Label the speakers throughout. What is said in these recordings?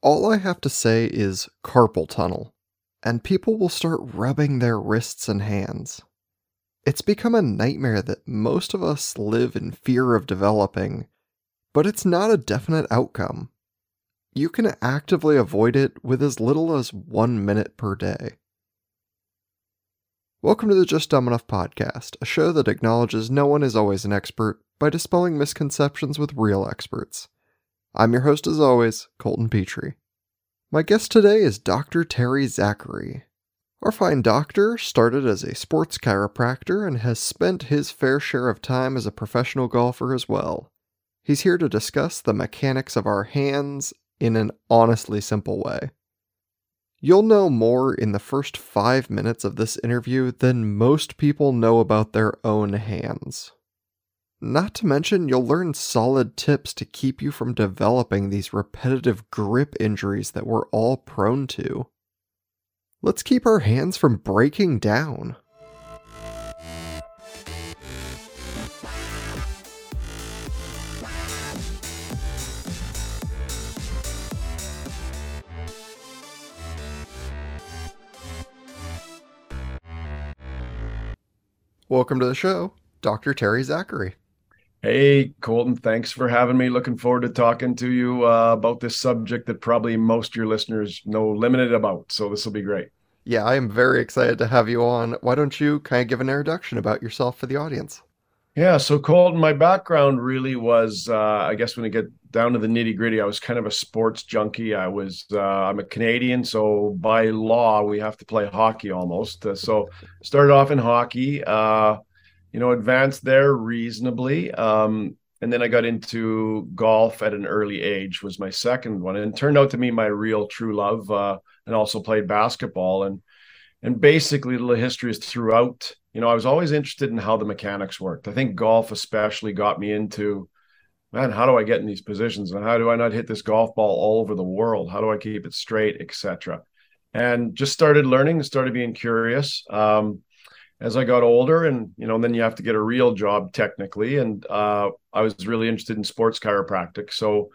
Speaker 1: All I have to say is carpal tunnel, and people will start rubbing their wrists and hands. It's become a nightmare that most of us live in fear of developing, but it's not a definite outcome. You can actively avoid it with as little as one minute per day. Welcome to the Just Dumb Enough podcast, a show that acknowledges no one is always an expert by dispelling misconceptions with real experts. I'm your host, as always, Colton Petrie. My guest today is Dr. Terry Zachary. Our fine doctor started as a sports chiropractor and has spent his fair share of time as a professional golfer as well. He's here to discuss the mechanics of our hands in an honestly simple way. You'll know more in the first five minutes of this interview than most people know about their own hands. Not to mention, you'll learn solid tips to keep you from developing these repetitive grip injuries that we're all prone to. Let's keep our hands from breaking down. Welcome to the show, Dr. Terry Zachary.
Speaker 2: Hey, Colton, thanks for having me. Looking forward to talking to you uh, about this subject that probably most of your listeners know limited about. So this will be great.
Speaker 1: Yeah, I am very excited to have you on. Why don't you kind of give an introduction about yourself for the audience?
Speaker 2: Yeah, so Colton, my background really was, uh, I guess, when I get down to the nitty gritty, I was kind of a sports junkie. I was, uh, I'm a Canadian, so by law we have to play hockey almost. Uh, so started off in hockey. Uh, you know, advanced there reasonably. Um, and then I got into golf at an early age was my second one, and turned out to be my real true love. Uh, and also played basketball, and and basically the history is throughout. You know, I was always interested in how the mechanics worked. I think golf especially got me into, man, how do I get in these positions, and how do I not hit this golf ball all over the world? How do I keep it straight, etc. And just started learning, started being curious. Um, as I got older, and you know, and then you have to get a real job technically. And uh, I was really interested in sports chiropractic, so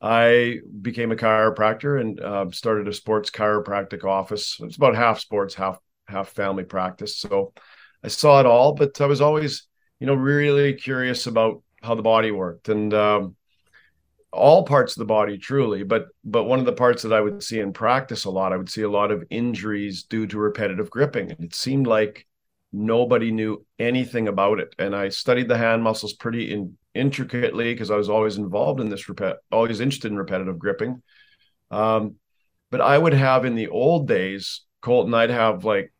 Speaker 2: I became a chiropractor and uh, started a sports chiropractic office. It's about half sports, half half family practice. So I saw it all, but I was always, you know, really curious about how the body worked and um, all parts of the body, truly. But but one of the parts that I would see in practice a lot, I would see a lot of injuries due to repetitive gripping, and it seemed like nobody knew anything about it and i studied the hand muscles pretty in, intricately because i was always involved in this repet always interested in repetitive gripping um, but i would have in the old days colton i'd have like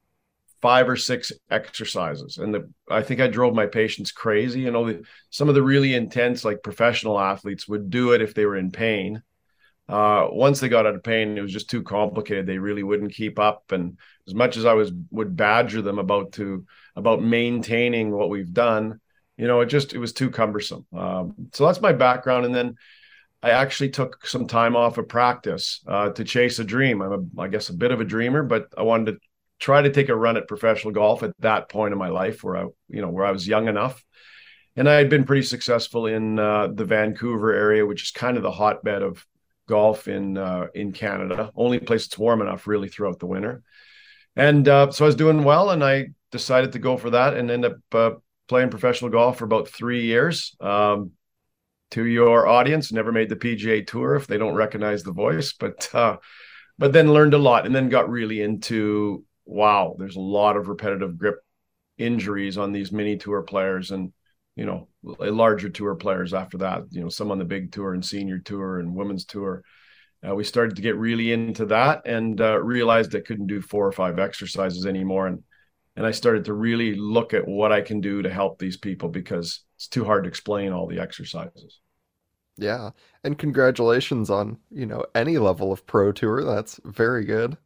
Speaker 2: five or six exercises and the, i think i drove my patients crazy you know some of the really intense like professional athletes would do it if they were in pain uh, once they got out of pain, it was just too complicated. They really wouldn't keep up, and as much as I was would badger them about to about maintaining what we've done, you know, it just it was too cumbersome. Um, so that's my background, and then I actually took some time off of practice uh, to chase a dream. I'm, a, I guess, a bit of a dreamer, but I wanted to try to take a run at professional golf at that point in my life where I, you know, where I was young enough and I had been pretty successful in uh, the Vancouver area, which is kind of the hotbed of golf in uh, in Canada, only place it's warm enough really throughout the winter. And uh, so I was doing well, and I decided to go for that, and end up uh, playing professional golf for about three years. Um, to your audience, never made the PGA Tour if they don't recognize the voice, but uh, but then learned a lot, and then got really into wow. There's a lot of repetitive grip injuries on these mini tour players, and you know larger tour players after that. You know, some on the big tour and senior tour and women's tour. Uh, we started to get really into that and uh, realized I couldn't do four or five exercises anymore. And and I started to really look at what I can do to help these people because it's too hard to explain all the exercises.
Speaker 1: Yeah, and congratulations on you know any level of pro tour. That's very good.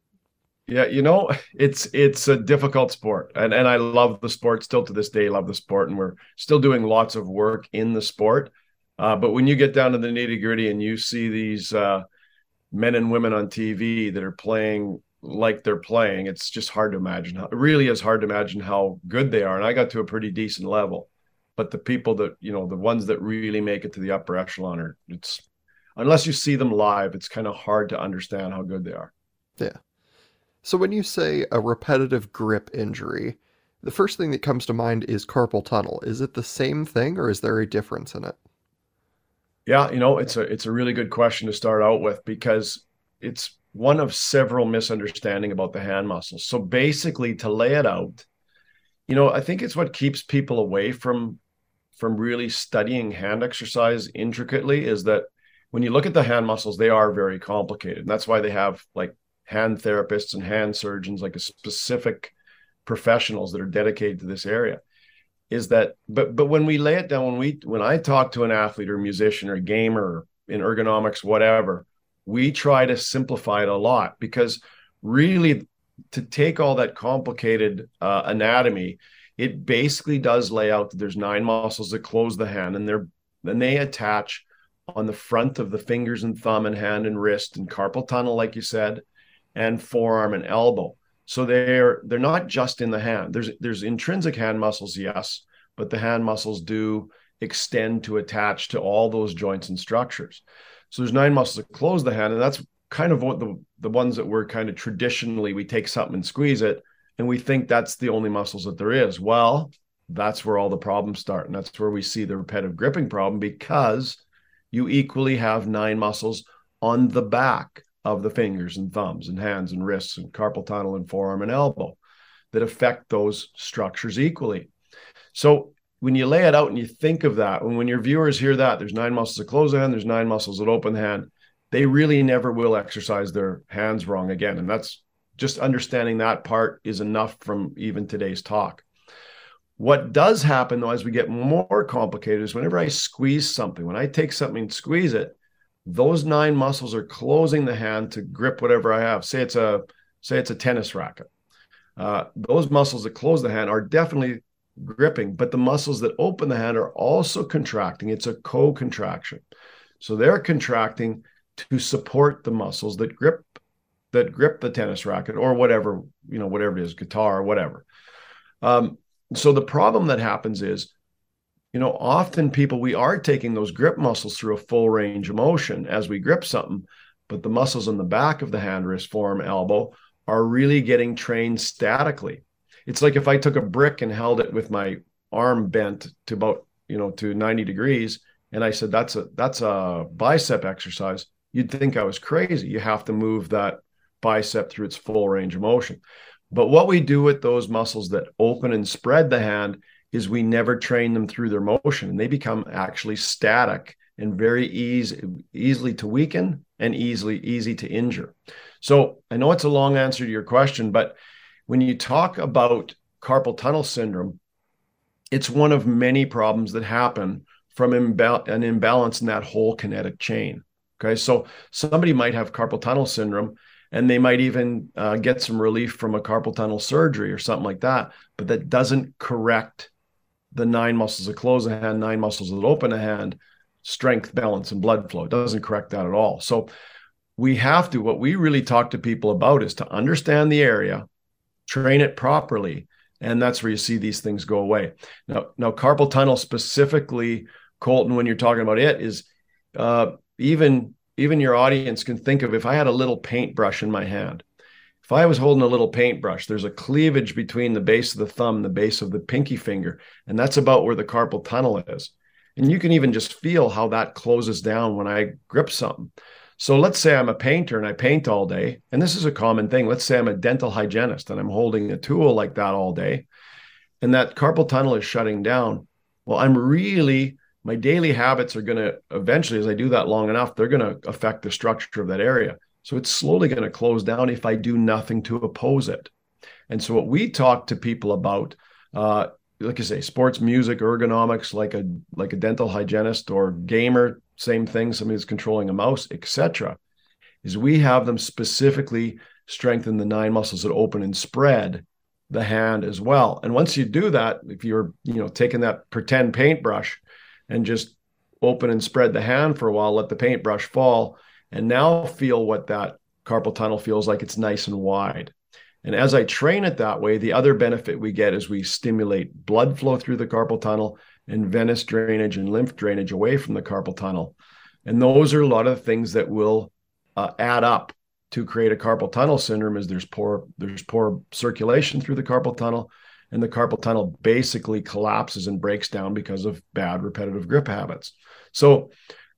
Speaker 2: Yeah, you know, it's it's a difficult sport, and and I love the sport still to this day. Love the sport, and we're still doing lots of work in the sport. Uh, but when you get down to the nitty gritty and you see these uh, men and women on TV that are playing like they're playing, it's just hard to imagine. How, it really is hard to imagine how good they are. And I got to a pretty decent level, but the people that you know, the ones that really make it to the upper echelon, are it's unless you see them live, it's kind of hard to understand how good they are.
Speaker 1: Yeah. So when you say a repetitive grip injury, the first thing that comes to mind is carpal tunnel. Is it the same thing or is there a difference in it?
Speaker 2: Yeah, you know, it's a it's a really good question to start out with because it's one of several misunderstanding about the hand muscles. So basically to lay it out, you know, I think it's what keeps people away from from really studying hand exercise intricately is that when you look at the hand muscles, they are very complicated. And that's why they have like hand therapists and hand surgeons, like a specific professionals that are dedicated to this area is that but but when we lay it down when we when i talk to an athlete or musician or gamer in ergonomics whatever we try to simplify it a lot because really to take all that complicated uh, anatomy it basically does lay out that there's nine muscles that close the hand and they're and they attach on the front of the fingers and thumb and hand and wrist and carpal tunnel like you said and forearm and elbow. So they're they're not just in the hand. There's there's intrinsic hand muscles, yes, but the hand muscles do extend to attach to all those joints and structures. So there's nine muscles that close the hand, and that's kind of what the the ones that were kind of traditionally we take something and squeeze it, and we think that's the only muscles that there is. Well, that's where all the problems start, and that's where we see the repetitive gripping problem because you equally have nine muscles on the back of the fingers and thumbs and hands and wrists and carpal tunnel and forearm and elbow that affect those structures equally. So when you lay it out and you think of that, and when your viewers hear that, there's nine muscles that close hand, there's nine muscles that open hand, they really never will exercise their hands wrong again. And that's just understanding that part is enough from even today's talk. What does happen though, as we get more complicated, is whenever I squeeze something, when I take something and squeeze it, those nine muscles are closing the hand to grip whatever I have. Say it's a say it's a tennis racket. Uh, those muscles that close the hand are definitely gripping, but the muscles that open the hand are also contracting. It's a co-contraction, so they're contracting to support the muscles that grip that grip the tennis racket or whatever you know whatever it is, guitar, or whatever. Um, so the problem that happens is you know, often people, we are taking those grip muscles through a full range of motion as we grip something, but the muscles in the back of the hand, wrist, forearm, elbow are really getting trained statically. It's like if I took a brick and held it with my arm bent to about, you know, to 90 degrees, and I said, that's a, that's a bicep exercise. You'd think I was crazy. You have to move that bicep through its full range of motion. But what we do with those muscles that open and spread the hand is we never train them through their motion and they become actually static and very easy easily to weaken and easily easy to injure so i know it's a long answer to your question but when you talk about carpal tunnel syndrome it's one of many problems that happen from an imbalance in that whole kinetic chain okay so somebody might have carpal tunnel syndrome and they might even uh, get some relief from a carpal tunnel surgery or something like that but that doesn't correct the nine muscles that close a hand, nine muscles that open a hand, strength, balance, and blood flow. It doesn't correct that at all. So we have to, what we really talk to people about is to understand the area, train it properly, and that's where you see these things go away. Now, now carpal tunnel specifically, Colton, when you're talking about it, is uh, even even your audience can think of if I had a little paintbrush in my hand if I was holding a little paintbrush, there's a cleavage between the base of the thumb and the base of the pinky finger, and that's about where the carpal tunnel is. And you can even just feel how that closes down when I grip something. So let's say I'm a painter and I paint all day, and this is a common thing. Let's say I'm a dental hygienist and I'm holding a tool like that all day, and that carpal tunnel is shutting down. Well, I'm really my daily habits are going to eventually, as I do that long enough, they're going to affect the structure of that area. So it's slowly going to close down if I do nothing to oppose it. And so what we talk to people about, uh, like I say, sports, music, ergonomics, like a like a dental hygienist or gamer, same thing, somebody who's controlling a mouse, etc., is we have them specifically strengthen the nine muscles that open and spread the hand as well. And once you do that, if you're you know taking that pretend paintbrush and just open and spread the hand for a while, let the paintbrush fall, and now feel what that carpal tunnel feels like it's nice and wide. And as I train it that way, the other benefit we get is we stimulate blood flow through the carpal tunnel and venous drainage and lymph drainage away from the carpal tunnel. And those are a lot of things that will uh, add up to create a carpal tunnel syndrome is there's poor there's poor circulation through the carpal tunnel and the carpal tunnel basically collapses and breaks down because of bad repetitive grip habits. So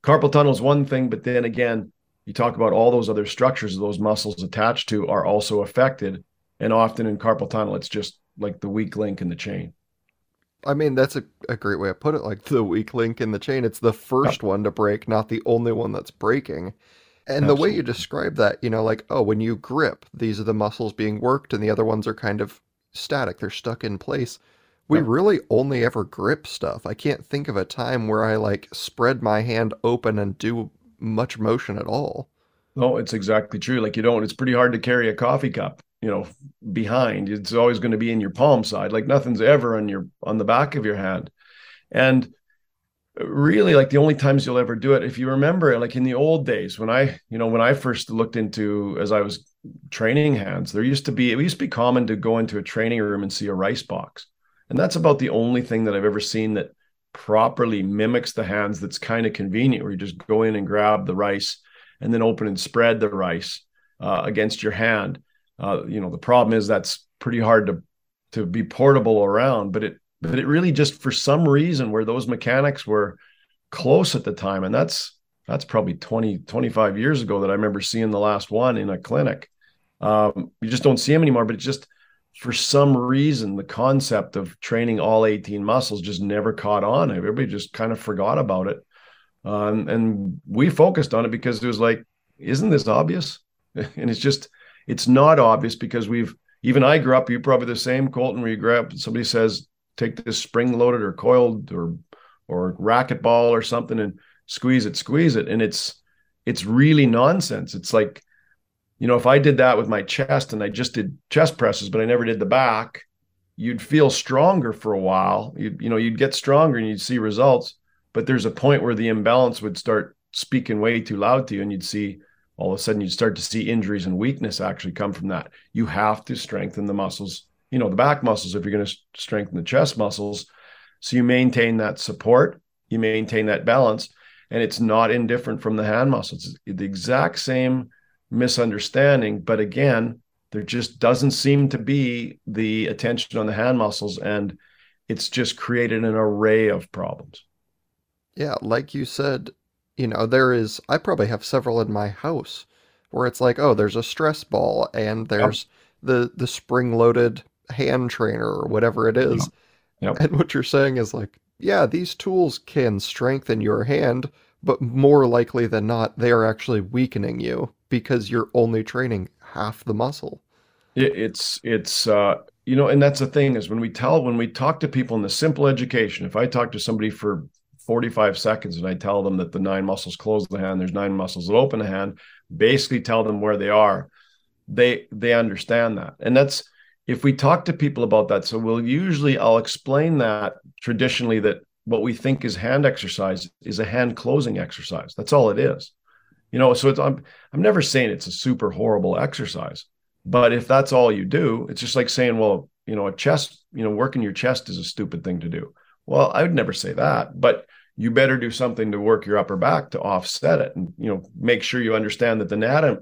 Speaker 2: carpal tunnel is one thing, but then again, you talk about all those other structures those muscles attached to are also affected. And often in carpal tunnel, it's just like the weak link in the chain.
Speaker 1: I mean, that's a, a great way to put it. Like the weak link in the chain, it's the first yeah. one to break, not the only one that's breaking. And Absolutely. the way you describe that, you know, like, oh, when you grip, these are the muscles being worked and the other ones are kind of static, they're stuck in place. We really only ever grip stuff. I can't think of a time where I like spread my hand open and do much motion at all.
Speaker 2: No, oh, it's exactly true. Like you don't, it's pretty hard to carry a coffee cup, you know, behind. It's always going to be in your palm side. Like nothing's ever on your on the back of your hand. And really like the only times you'll ever do it if you remember like in the old days when i you know when i first looked into as i was training hands there used to be it used to be common to go into a training room and see a rice box and that's about the only thing that i've ever seen that properly mimics the hands that's kind of convenient where you just go in and grab the rice and then open and spread the rice uh, against your hand uh, you know the problem is that's pretty hard to to be portable around but it but it really just for some reason where those mechanics were close at the time and that's that's probably 20 25 years ago that i remember seeing the last one in a clinic um, you just don't see them anymore but it just for some reason the concept of training all 18 muscles just never caught on everybody just kind of forgot about it um, and we focused on it because it was like isn't this obvious and it's just it's not obvious because we've even i grew up you probably the same colton where you grew up somebody says take this spring loaded or coiled or or racquetball or something and squeeze it squeeze it and it's it's really nonsense it's like you know, if I did that with my chest and I just did chest presses, but I never did the back, you'd feel stronger for a while. You you know, you'd get stronger and you'd see results, but there's a point where the imbalance would start speaking way too loud to you, and you'd see all of a sudden you'd start to see injuries and weakness actually come from that. You have to strengthen the muscles, you know, the back muscles if you're going to strengthen the chest muscles. So you maintain that support, you maintain that balance, and it's not indifferent from the hand muscles. It's the exact same misunderstanding. But again, there just doesn't seem to be the attention on the hand muscles. And it's just created an array of problems.
Speaker 1: Yeah. Like you said, you know, there is, I probably have several in my house where it's like, oh, there's a stress ball and there's yep. the, the spring loaded hand trainer or whatever it is. Yep. Yep. And what you're saying is like, yeah, these tools can strengthen your hand, but more likely than not, they are actually weakening you because you're only training half the muscle.
Speaker 2: It's it's uh, you know, and that's the thing is when we tell when we talk to people in the simple education. If I talk to somebody for 45 seconds and I tell them that the nine muscles close the hand, there's nine muscles that open the hand, basically tell them where they are. They they understand that, and that's if we talk to people about that. So we'll usually I'll explain that traditionally that what we think is hand exercise is a hand closing exercise. That's all it is you know so it's i'm i'm never saying it's a super horrible exercise but if that's all you do it's just like saying well you know a chest you know working your chest is a stupid thing to do well i would never say that but you better do something to work your upper back to offset it and you know make sure you understand that the anatomy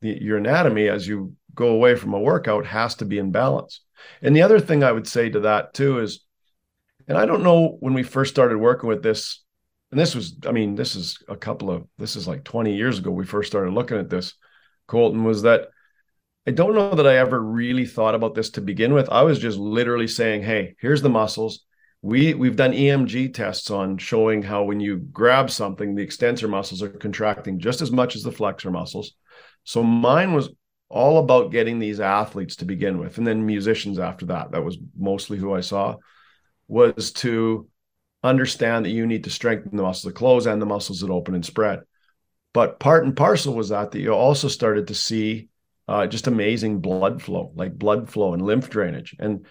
Speaker 2: the, your anatomy as you go away from a workout has to be in balance and the other thing i would say to that too is and i don't know when we first started working with this and this was, I mean, this is a couple of, this is like 20 years ago we first started looking at this, Colton, was that I don't know that I ever really thought about this to begin with. I was just literally saying, hey, here's the muscles. We we've done EMG tests on showing how when you grab something, the extensor muscles are contracting just as much as the flexor muscles. So mine was all about getting these athletes to begin with, and then musicians after that. That was mostly who I saw, was to understand that you need to strengthen the muscles that close and the muscles that open and spread. But part and parcel was that that you also started to see uh, just amazing blood flow, like blood flow and lymph drainage. And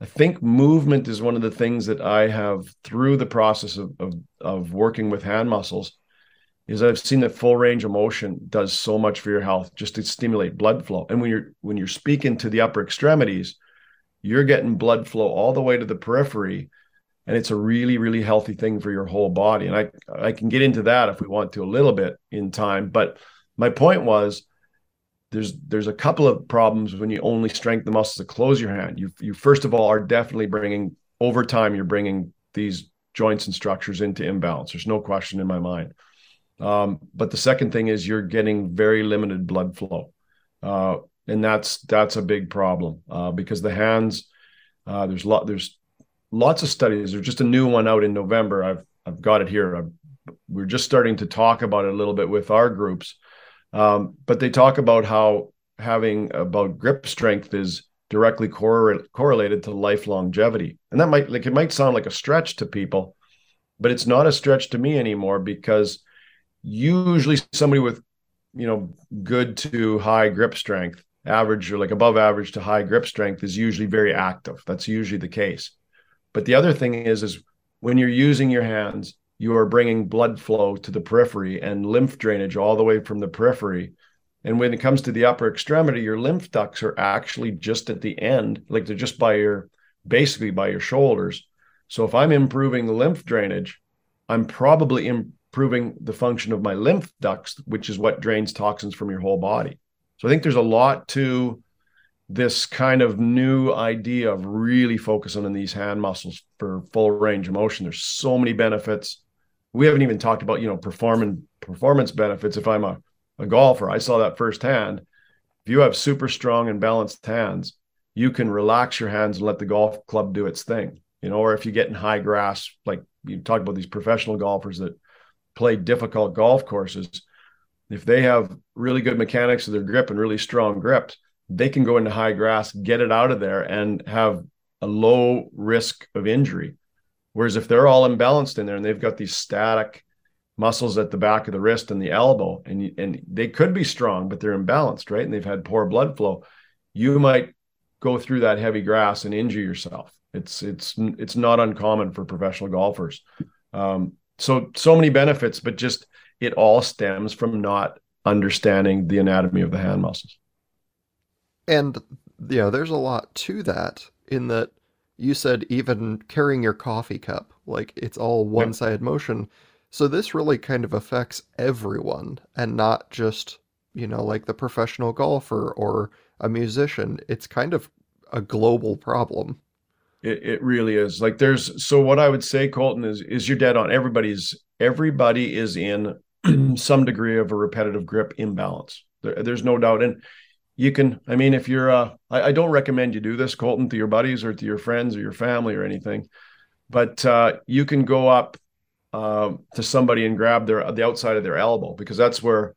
Speaker 2: I think movement is one of the things that I have through the process of of, of working with hand muscles is I've seen that full range of motion does so much for your health just to stimulate blood flow. And when you're when you're speaking to the upper extremities, you're getting blood flow all the way to the periphery and it's a really really healthy thing for your whole body and i i can get into that if we want to a little bit in time but my point was there's there's a couple of problems when you only strengthen the muscles to close your hand you you first of all are definitely bringing over time you're bringing these joints and structures into imbalance there's no question in my mind um, but the second thing is you're getting very limited blood flow uh, and that's that's a big problem uh, because the hands uh, there's lot there's lots of studies. There's just a new one out in November. I've I've got it here. I've, we're just starting to talk about it a little bit with our groups, um, but they talk about how having about grip strength is directly correlated to life longevity, and that might like it might sound like a stretch to people, but it's not a stretch to me anymore because usually somebody with you know good to high grip strength average or like above average to high grip strength is usually very active that's usually the case but the other thing is, is when you're using your hands, you are bringing blood flow to the periphery and lymph drainage all the way from the periphery. And when it comes to the upper extremity, your lymph ducts are actually just at the end, like they're just by your basically by your shoulders. So if I'm improving lymph drainage, I'm probably improving the function of my lymph ducts, which is what drains toxins from your whole body. So I think there's a lot to this kind of new idea of really focusing on these hand muscles for full range of motion. There's so many benefits. We haven't even talked about, you know, performing performance benefits. If I'm a, a golfer, I saw that firsthand. If you have super strong and balanced hands, you can relax your hands and let the golf club do its thing. You know, or if you get in high grass, like you talk about these professional golfers that play difficult golf courses, if they have really good mechanics of their grip and really strong grip, they can go into high grass, get it out of there, and have a low risk of injury. Whereas if they're all imbalanced in there and they've got these static muscles at the back of the wrist and the elbow, and and they could be strong, but they're imbalanced, right? And they've had poor blood flow, you might go through that heavy grass and injure yourself. It's it's it's not uncommon for professional golfers. Um, so so many benefits, but just it all stems from not understanding the anatomy of the hand muscles.
Speaker 1: And you know, there's a lot to that in that you said even carrying your coffee cup, like it's all one-sided yeah. motion. So this really kind of affects everyone and not just, you know, like the professional golfer or a musician. It's kind of a global problem.
Speaker 2: It, it really is. Like there's so what I would say, Colton, is is you're dead on. Everybody's everybody is in some degree of a repetitive grip imbalance. There, there's no doubt. And you can i mean if you're uh I, I, don't recommend you do this colton to your buddies or to your friends or your family or anything but uh you can go up uh, to somebody and grab their the outside of their elbow because that's where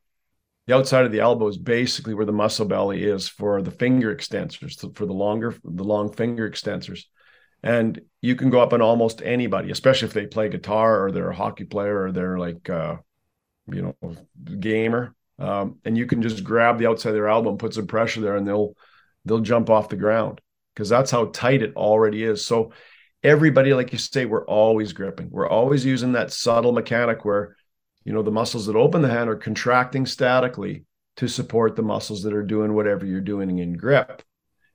Speaker 2: the outside of the elbow is basically where the muscle belly is for the finger extensors for the longer the long finger extensors and you can go up on almost anybody especially if they play guitar or they're a hockey player or they're like uh you know gamer um, and you can just grab the outside of their album, put some pressure there, and they'll they'll jump off the ground because that's how tight it already is. So everybody, like you say, we're always gripping. We're always using that subtle mechanic where you know the muscles that open the hand are contracting statically to support the muscles that are doing whatever you're doing in grip,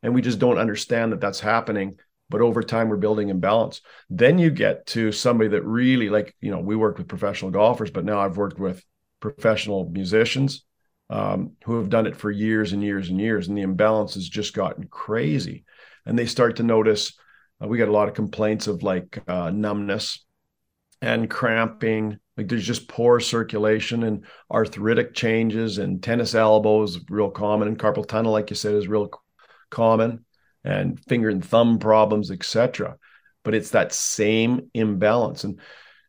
Speaker 2: and we just don't understand that that's happening. But over time, we're building imbalance. Then you get to somebody that really, like, you know, we worked with professional golfers, but now I've worked with professional musicians um, who have done it for years and years and years, and the imbalance has just gotten crazy. And they start to notice uh, we got a lot of complaints of like uh, numbness and cramping. Like there's just poor circulation and arthritic changes, and tennis elbows real common, and carpal tunnel, like you said, is real common, and finger and thumb problems, etc. But it's that same imbalance and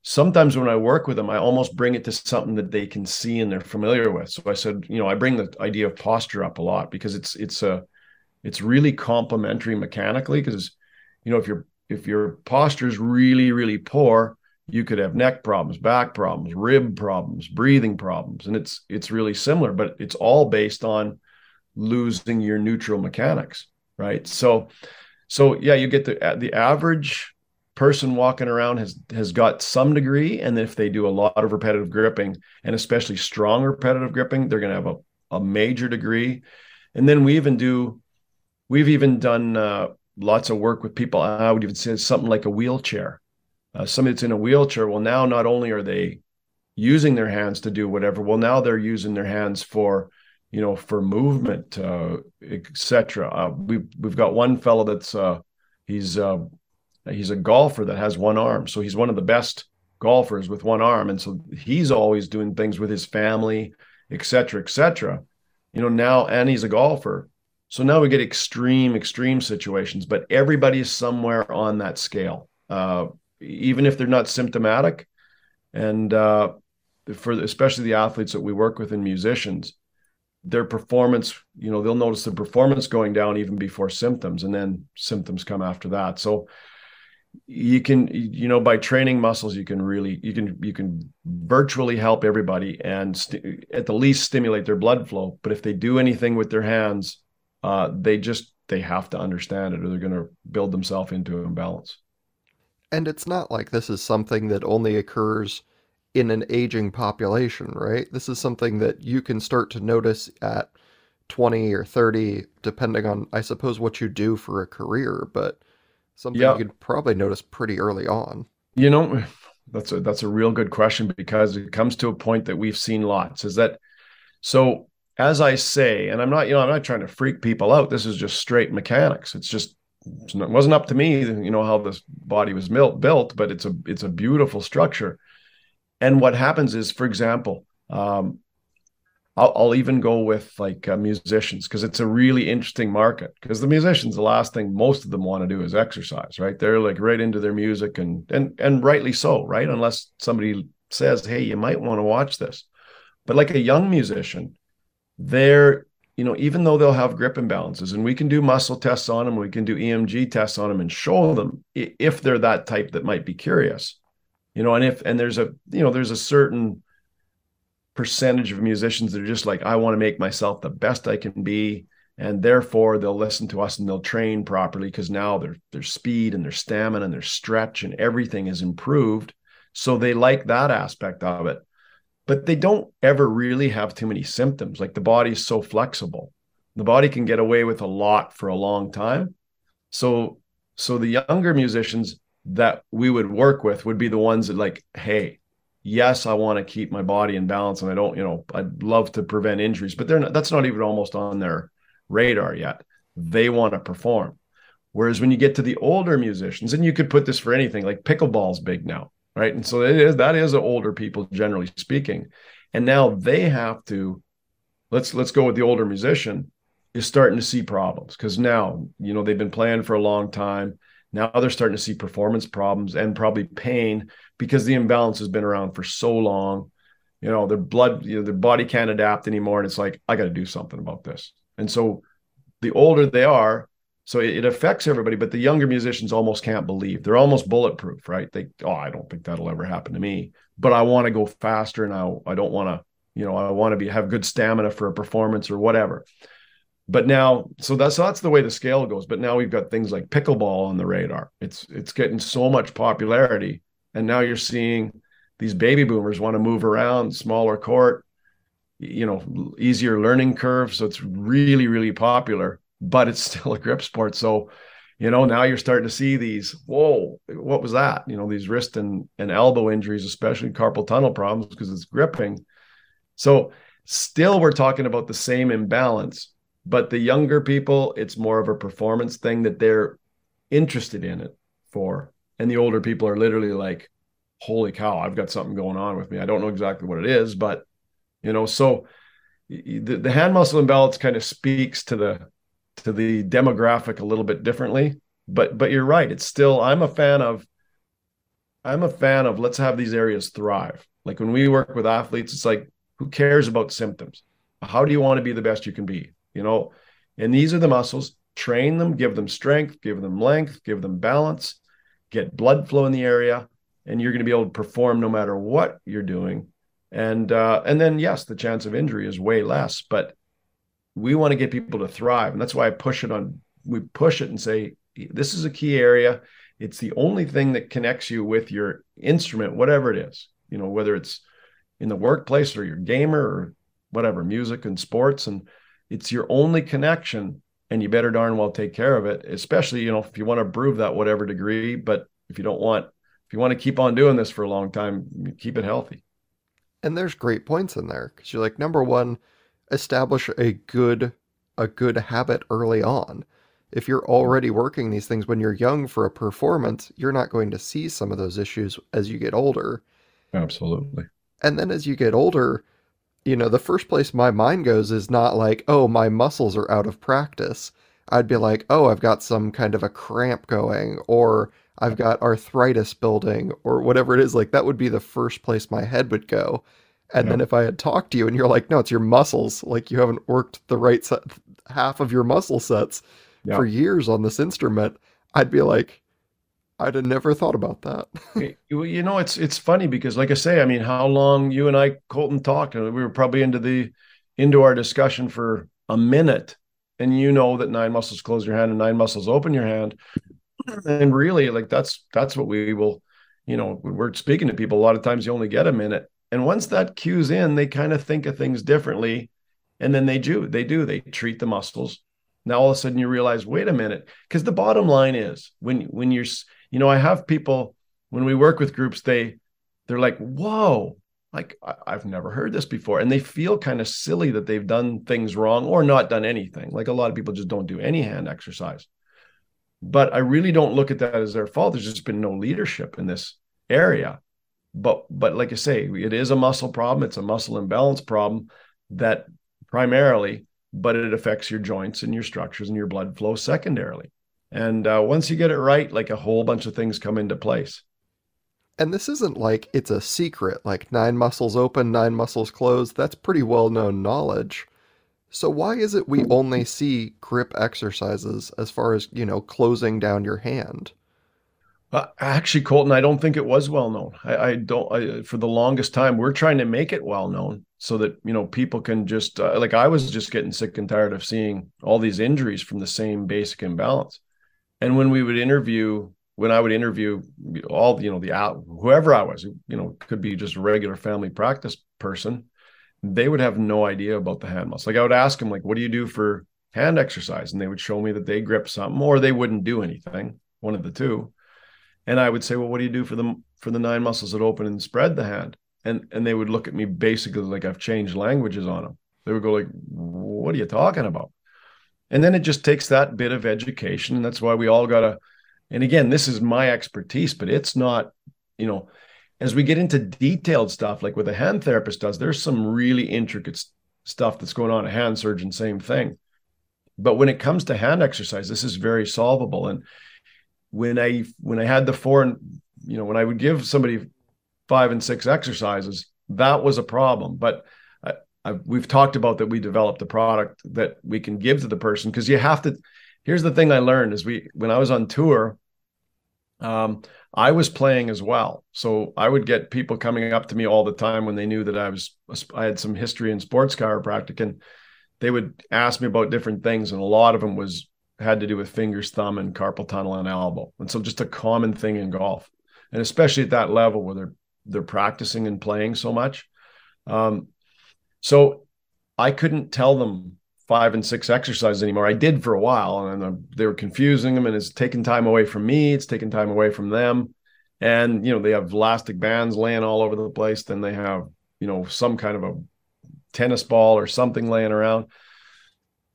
Speaker 2: sometimes when I work with them, I almost bring it to something that they can see and they're familiar with. So I said, you know, I bring the idea of posture up a lot because it's it's a it's really complementary mechanically because you know if your if your posture is really really poor, you could have neck problems, back problems, rib problems, breathing problems, and it's it's really similar, but it's all based on losing your neutral mechanics, right? So so yeah, you get the the average person walking around has has got some degree and if they do a lot of repetitive gripping and especially strong repetitive gripping they're going to have a, a major degree and then we even do we've even done uh, lots of work with people i would even say something like a wheelchair uh, somebody that's in a wheelchair well now not only are they using their hands to do whatever well now they're using their hands for you know for movement uh, etc uh, we've, we've got one fellow that's uh, he's uh, He's a golfer that has one arm. So he's one of the best golfers with one arm. And so he's always doing things with his family, et cetera, et cetera. You know, now, and he's a golfer. So now we get extreme, extreme situations, but everybody is somewhere on that scale, uh, even if they're not symptomatic. And uh, for especially the athletes that we work with and musicians, their performance, you know, they'll notice the performance going down even before symptoms, and then symptoms come after that. So you can you know by training muscles you can really you can you can virtually help everybody and st- at the least stimulate their blood flow but if they do anything with their hands uh, they just they have to understand it or they're going to build themselves into imbalance
Speaker 1: and it's not like this is something that only occurs in an aging population right this is something that you can start to notice at 20 or 30 depending on i suppose what you do for a career but Something yep. you could probably notice pretty early on.
Speaker 2: You know, that's a that's a real good question because it comes to a point that we've seen lots is that so as I say, and I'm not, you know, I'm not trying to freak people out. This is just straight mechanics. It's just it wasn't up to me, you know, how this body was built, but it's a it's a beautiful structure. And what happens is, for example, um, I'll, I'll even go with like uh, musicians because it's a really interesting market. Because the musicians, the last thing most of them want to do is exercise, right? They're like right into their music, and and and rightly so, right? Unless somebody says, "Hey, you might want to watch this," but like a young musician, they're you know even though they'll have grip imbalances, and we can do muscle tests on them, we can do EMG tests on them, and show them if they're that type that might be curious, you know, and if and there's a you know there's a certain percentage of musicians that are just like, I want to make myself the best I can be. And therefore they'll listen to us and they'll train properly because now their their speed and their stamina and their stretch and everything is improved. So they like that aspect of it. But they don't ever really have too many symptoms. Like the body is so flexible. The body can get away with a lot for a long time. So so the younger musicians that we would work with would be the ones that like, hey, yes, I want to keep my body in balance and I don't, you know, I'd love to prevent injuries, but they're not, that's not even almost on their radar yet. They want to perform. Whereas when you get to the older musicians, and you could put this for anything, like pickleball's big now, right? And so it is that is the older people generally speaking. And now they have to let's let's go with the older musician is starting to see problems because now, you know, they've been playing for a long time. Now they're starting to see performance problems and probably pain because the imbalance has been around for so long. You know, their blood, you know, their body can't adapt anymore. And it's like, I got to do something about this. And so the older they are, so it, it, affects everybody, but the younger musicians almost can't believe. They're almost bulletproof, right? They, oh, I don't think that'll ever happen to me, but I want to go faster and I, I don't want to, you know, I want to be, have good stamina for a performance or whatever. But now, so that's, so that's the way the scale goes. But now we've got things like pickleball on the radar. It's, it's getting so much popularity and now you're seeing these baby boomers want to move around smaller court you know easier learning curve so it's really really popular but it's still a grip sport so you know now you're starting to see these whoa what was that you know these wrist and, and elbow injuries especially carpal tunnel problems because it's gripping so still we're talking about the same imbalance but the younger people it's more of a performance thing that they're interested in it for and the older people are literally like holy cow i've got something going on with me i don't know exactly what it is but you know so the, the hand muscle imbalance kind of speaks to the to the demographic a little bit differently but but you're right it's still i'm a fan of i'm a fan of let's have these areas thrive like when we work with athletes it's like who cares about symptoms how do you want to be the best you can be you know and these are the muscles train them give them strength give them length give them balance get blood flow in the area, and you're going to be able to perform no matter what you're doing. And uh, and then yes, the chance of injury is way less. But we want to get people to thrive, and that's why I push it on. We push it and say this is a key area. It's the only thing that connects you with your instrument, whatever it is. You know, whether it's in the workplace or your gamer or whatever, music and sports, and it's your only connection and you better darn well take care of it especially you know if you want to prove that whatever degree but if you don't want if you want to keep on doing this for a long time keep it healthy
Speaker 1: and there's great points in there because you're like number one establish a good a good habit early on if you're already working these things when you're young for a performance you're not going to see some of those issues as you get older
Speaker 2: absolutely
Speaker 1: and then as you get older you know, the first place my mind goes is not like, oh, my muscles are out of practice. I'd be like, oh, I've got some kind of a cramp going, or I've got arthritis building, or whatever it is. Like, that would be the first place my head would go. And yeah. then if I had talked to you and you're like, no, it's your muscles, like you haven't worked the right set, half of your muscle sets yeah. for years on this instrument, I'd be like, I'd have never thought about that.
Speaker 2: you know, it's it's funny because, like I say, I mean, how long you and I, Colton, talked, we were probably into the into our discussion for a minute, and you know that nine muscles close your hand and nine muscles open your hand, and really, like that's that's what we will, you know, when we're speaking to people, a lot of times you only get a minute, and once that cues in, they kind of think of things differently, and then they do, they do, they treat the muscles. Now all of a sudden you realize, wait a minute, because the bottom line is when when you're you know i have people when we work with groups they they're like whoa like I- have never heard this before and they feel kind of silly that they've done things wrong or not done anything like a lot of people just don't do any hand exercise but i really don't look at that as their fault there's just been no leadership in this area but but like i say it is a muscle problem it's a muscle imbalance problem that primarily but it affects your joints and your structures and your blood flow secondarily and uh, once you get it right, like a whole bunch of things come into place.
Speaker 1: And this isn't like it's a secret, like nine muscles open, nine muscles closed. That's pretty well known knowledge. So why is it we only see grip exercises as far as, you know, closing down your hand?
Speaker 2: Uh, actually, Colton, I don't think it was well known. I, I don't. I, for the longest time, we're trying to make it well known so that you know people can just uh, like I was just getting sick and tired of seeing all these injuries from the same basic imbalance and when we would interview when i would interview all you know the out whoever i was you know could be just a regular family practice person they would have no idea about the hand muscle like i would ask them like what do you do for hand exercise and they would show me that they grip something or they wouldn't do anything one of the two and i would say well what do you do for the for the nine muscles that open and spread the hand and and they would look at me basically like i've changed languages on them they would go like what are you talking about and then it just takes that bit of education and that's why we all got to and again this is my expertise but it's not you know as we get into detailed stuff like what a the hand therapist does there's some really intricate st- stuff that's going on a hand surgeon same thing but when it comes to hand exercise this is very solvable and when i when i had the four and you know when i would give somebody five and six exercises that was a problem but I, we've talked about that we developed a product that we can give to the person because you have to here's the thing i learned is we when i was on tour um, i was playing as well so i would get people coming up to me all the time when they knew that i was i had some history in sports chiropractic and they would ask me about different things and a lot of them was had to do with fingers thumb and carpal tunnel and elbow and so just a common thing in golf and especially at that level where they're they're practicing and playing so much um, so I couldn't tell them five and six exercises anymore. I did for a while, and they were confusing them, and it's taking time away from me. It's taking time away from them, and you know they have elastic bands laying all over the place. Then they have you know some kind of a tennis ball or something laying around.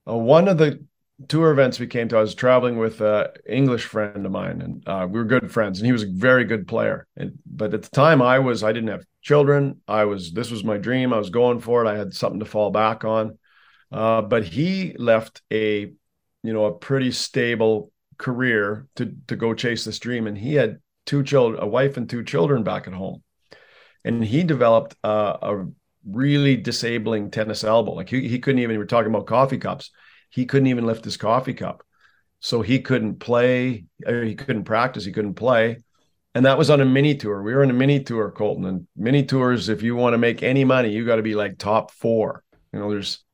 Speaker 2: Uh, one of the tour events we came to, I was traveling with an English friend of mine, and uh, we were good friends. And he was a very good player. And, but at the time, I was I didn't have children. I was this was my dream. I was going for it. I had something to fall back on. Uh, but he left a you know a pretty stable career to to go chase this dream, and he had two children, a wife and two children back at home, and he developed uh, a really disabling tennis elbow. Like he, he couldn't even. We're talking about coffee cups he couldn't even lift his coffee cup. So he couldn't play, he couldn't practice, he couldn't play. And that was on a mini tour. We were on a mini tour, Colton. And mini tours, if you want to make any money, you got to be like top four. You know, there's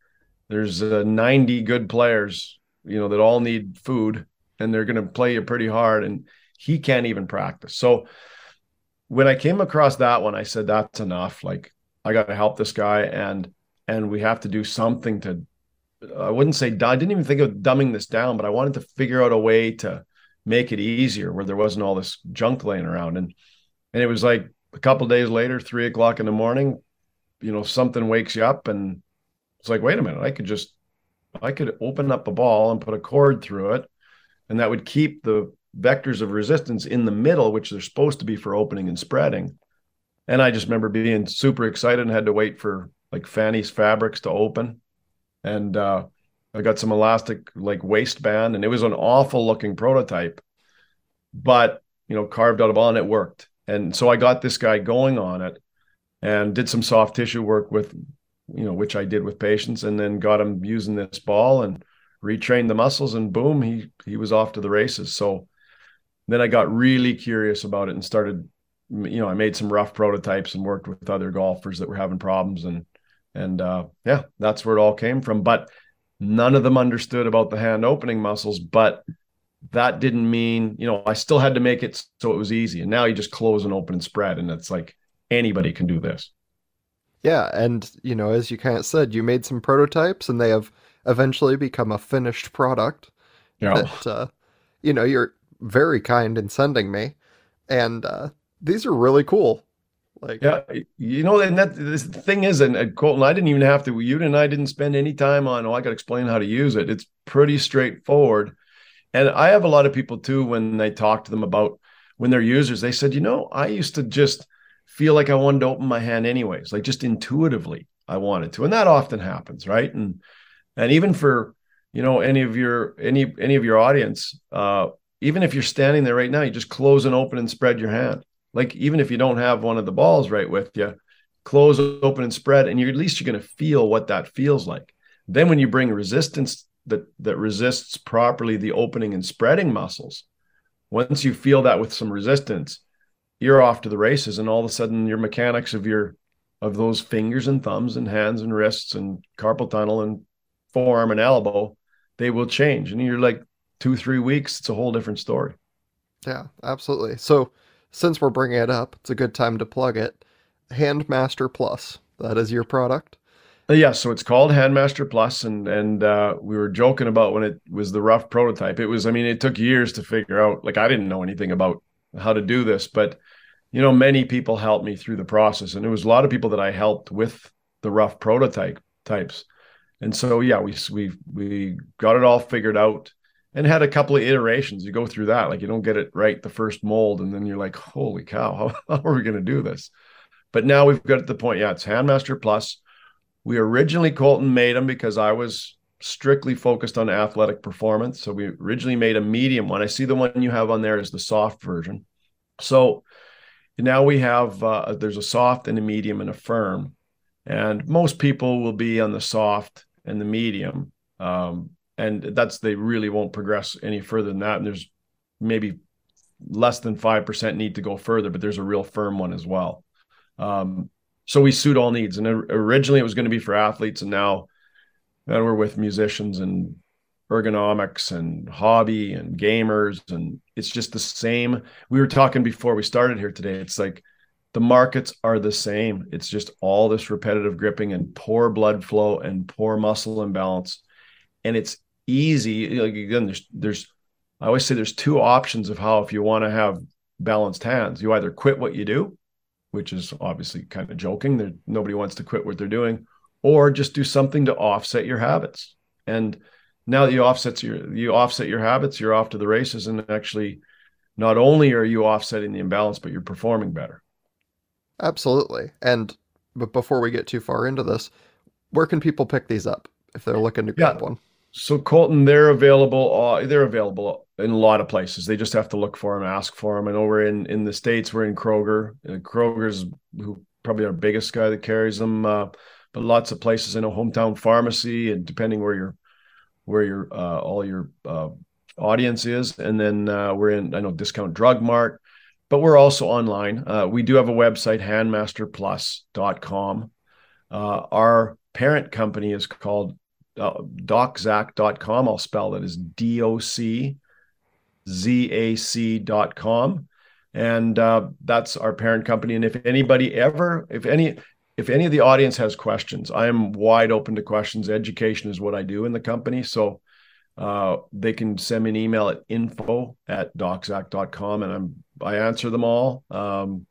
Speaker 2: there's uh, 90 good players, you know, that all need food and they're going to play you pretty hard. And he can't even practice. So when I came across that one, I said, that's enough. Like, I got to help this guy. And and we have to do something to I wouldn't say I didn't even think of dumbing this down, but I wanted to figure out a way to make it easier where there wasn't all this junk laying around. And and it was like a couple days later, three o'clock in the morning, you know, something wakes you up and it's like, wait a minute, I could just I could open up a ball and put a cord through it, and that would keep the vectors of resistance in the middle, which they're supposed to be for opening and spreading. And I just remember being super excited and had to wait for like Fanny's Fabrics to open and uh, I got some elastic like waistband, and it was an awful looking prototype, but you know, carved out of all, and it worked. And so I got this guy going on it, and did some soft tissue work with, you know, which I did with patients, and then got him using this ball and retrained the muscles, and boom, he he was off to the races. So then I got really curious about it and started, you know, I made some rough prototypes and worked with other golfers that were having problems and and uh, yeah, that's where it all came from. But none of them understood about the hand opening muscles. But that didn't mean, you know, I still had to make it so it was easy. And now you just close and open and spread. And it's like anybody can do this.
Speaker 1: Yeah. And, you know, as you kind of said, you made some prototypes and they have eventually become a finished product. Yeah. That, uh, you know, you're very kind in sending me. And uh, these are really cool.
Speaker 2: Like, yeah, you know, and that this thing is, and, Colton, I didn't even have to. You and I didn't spend any time on. Oh, I got to explain how to use it. It's pretty straightforward. And I have a lot of people too when they talk to them about when they're users. They said, you know, I used to just feel like I wanted to open my hand anyways, like just intuitively I wanted to, and that often happens, right? And and even for you know any of your any any of your audience, uh, even if you're standing there right now, you just close and open and spread your hand like even if you don't have one of the balls right with you, close, open, and spread, and you're at least you're going to feel what that feels like. Then when you bring resistance that that resists properly the opening and spreading muscles, once you feel that with some resistance, you're off to the races, and all of a sudden your mechanics of your of those fingers and thumbs and hands and wrists and carpal tunnel and forearm and elbow, they will change. And you're like two, three weeks, it's a whole different story.
Speaker 1: Yeah, absolutely. So since we're bringing it up, it's a good time to plug it. Handmaster Plus, that is your product.
Speaker 2: Uh, yeah, so it's called Handmaster Plus, and and uh, we were joking about when it was the rough prototype. It was, I mean, it took years to figure out. Like I didn't know anything about how to do this, but you know, many people helped me through the process, and it was a lot of people that I helped with the rough prototype types. And so, yeah, we we we got it all figured out and had a couple of iterations. You go through that, like you don't get it right the first mold, and then you're like, holy cow, how, how are we going to do this? But now we've got to the point, yeah, it's Handmaster Plus. We originally Colton made them because I was strictly focused on athletic performance. So we originally made a medium one. I see the one you have on there is the soft version. So now we have uh, there's a soft and a medium and a firm, and most people will be on the soft and the medium. Um, and that's they really won't progress any further than that. And there's maybe less than five percent need to go further, but there's a real firm one as well. Um, so we suit all needs, and originally it was going to be for athletes, and now, and we're with musicians and ergonomics and hobby and gamers, and it's just the same. We were talking before we started here today. It's like the markets are the same. It's just all this repetitive gripping and poor blood flow and poor muscle imbalance and it's easy. Like again, there's there's I always say there's two options of how if you want to have balanced hands, you either quit what you do, which is obviously kind of joking. There nobody wants to quit what they're doing, or just do something to offset your habits. And now that you offset your you offset your habits, you're off to the races and actually not only are you offsetting the imbalance, but you're performing better.
Speaker 1: Absolutely. And but before we get too far into this, where can people pick these up if they're looking to grab yeah.
Speaker 2: one? So Colton, they're available. Uh, they're available in a lot of places. They just have to look for them, ask for them. I know we're in in the states. We're in Kroger. Kroger's who probably our biggest guy that carries them, uh, but lots of places. I know hometown pharmacy, and depending where your where your uh, all your uh, audience is, and then uh, we're in. I know discount drug mart, but we're also online. we do have a website, handmasterplus.com. Uh, our parent company is called uh, doczac.com. I'll spell that as D O C Z A C.com. And uh, that's our parent company. And if anybody ever, if any, if any of the audience has questions, I am wide open to questions. Education is what I do in the company. So uh, they can send me an email at info at doczac.com and I'm, I answer them all. Um,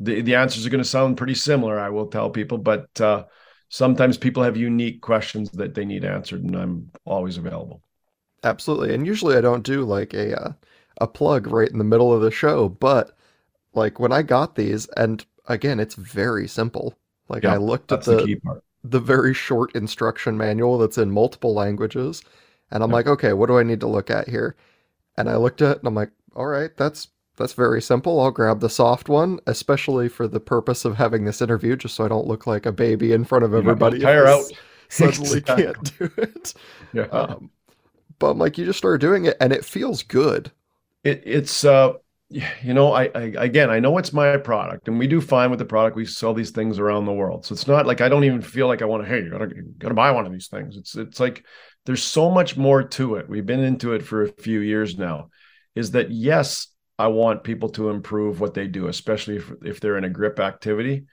Speaker 2: the, the answers are going to sound pretty similar, I will tell people, but uh, sometimes people have unique questions that they need answered, and I'm always available.
Speaker 1: Absolutely, and usually I don't do like a uh, a plug right in the middle of the show, but like when I got these, and again, it's very simple. Like yeah, I looked at the, the, the very short instruction manual that's in multiple languages, and I'm yeah. like, okay, what do I need to look at here? And I looked at it, and I'm like, all right, that's that's very simple. I'll grab the soft one, especially for the purpose of having this interview, just so I don't look like a baby in front of everybody. Tire out. Suddenly can't do it. Yeah. Um, but I'm like, you just start doing it, and it feels good.
Speaker 2: It, it's uh, you know, I, I again, I know it's my product, and we do fine with the product. We sell these things around the world, so it's not like I don't even feel like I want to. Hey, you gotta you gotta buy one of these things. It's it's like there's so much more to it. We've been into it for a few years now. Is that yes, I want people to improve what they do, especially if, if they're in a grip activity.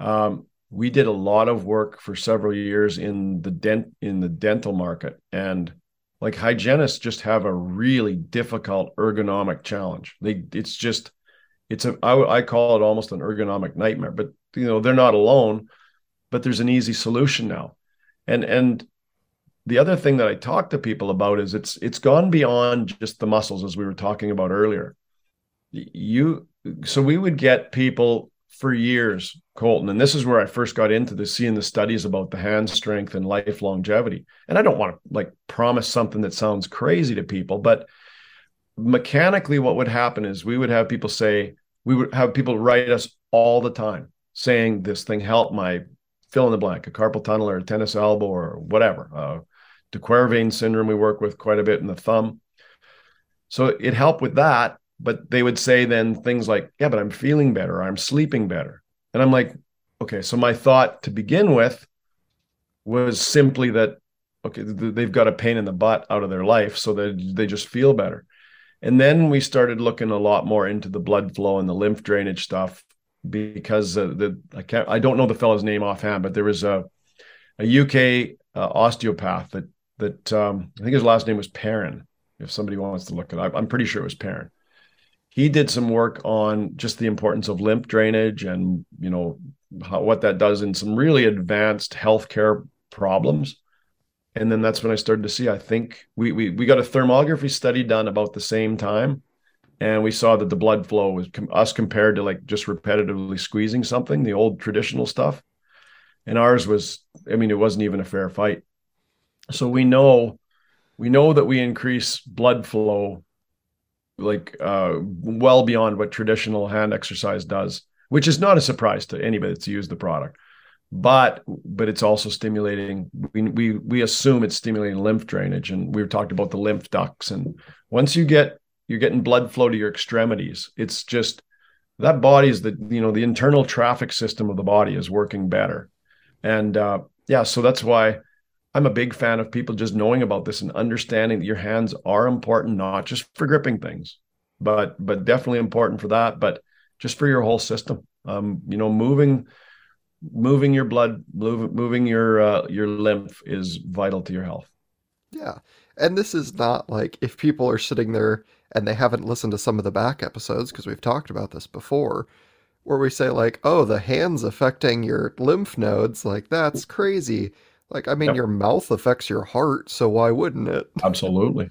Speaker 2: Um, we did a lot of work for several years in the dent in the dental market, and like hygienists just have a really difficult ergonomic challenge. They it's just it's a I, I call it almost an ergonomic nightmare. But you know they're not alone. But there's an easy solution now, and and the other thing that I talk to people about is it's it's gone beyond just the muscles as we were talking about earlier you so we would get people for years, Colton, and this is where I first got into the seeing the studies about the hand strength and life longevity. And I don't want to like promise something that sounds crazy to people, but mechanically, what would happen is we would have people say, we would have people write us all the time saying this thing helped my fill in the blank, a carpal tunnel or a tennis elbow or whatever. Uh, De Quervain syndrome, we work with quite a bit in the thumb. So it helped with that but they would say then things like yeah but i'm feeling better i'm sleeping better and i'm like okay so my thought to begin with was simply that okay they've got a pain in the butt out of their life so that they just feel better and then we started looking a lot more into the blood flow and the lymph drainage stuff because uh, the I can't I don't know the fellow's name offhand, but there was a a UK uh, osteopath that that um, I think his last name was Perrin. If somebody wants to look it up, I'm pretty sure it was Perrin he did some work on just the importance of lymph drainage and you know how, what that does in some really advanced healthcare problems and then that's when i started to see i think we we, we got a thermography study done about the same time and we saw that the blood flow was com- us compared to like just repetitively squeezing something the old traditional stuff and ours was i mean it wasn't even a fair fight so we know we know that we increase blood flow like uh, well beyond what traditional hand exercise does, which is not a surprise to anybody that's used the product. But but it's also stimulating. We we we assume it's stimulating lymph drainage, and we've talked about the lymph ducts. And once you get you're getting blood flow to your extremities, it's just that body is the you know the internal traffic system of the body is working better, and uh, yeah, so that's why I'm a big fan of people just knowing about this and understanding that your hands are important, not just for gripping things, but but definitely important for that, but just for your whole system. Um, you know, moving moving your blood, move, moving your uh, your lymph is vital to your health.
Speaker 1: Yeah, and this is not like if people are sitting there and they haven't listened to some of the back episodes because we've talked about this before where we say like oh the hands affecting your lymph nodes like that's crazy like, I mean, yep. your mouth affects your heart, so why wouldn't it?
Speaker 2: Absolutely.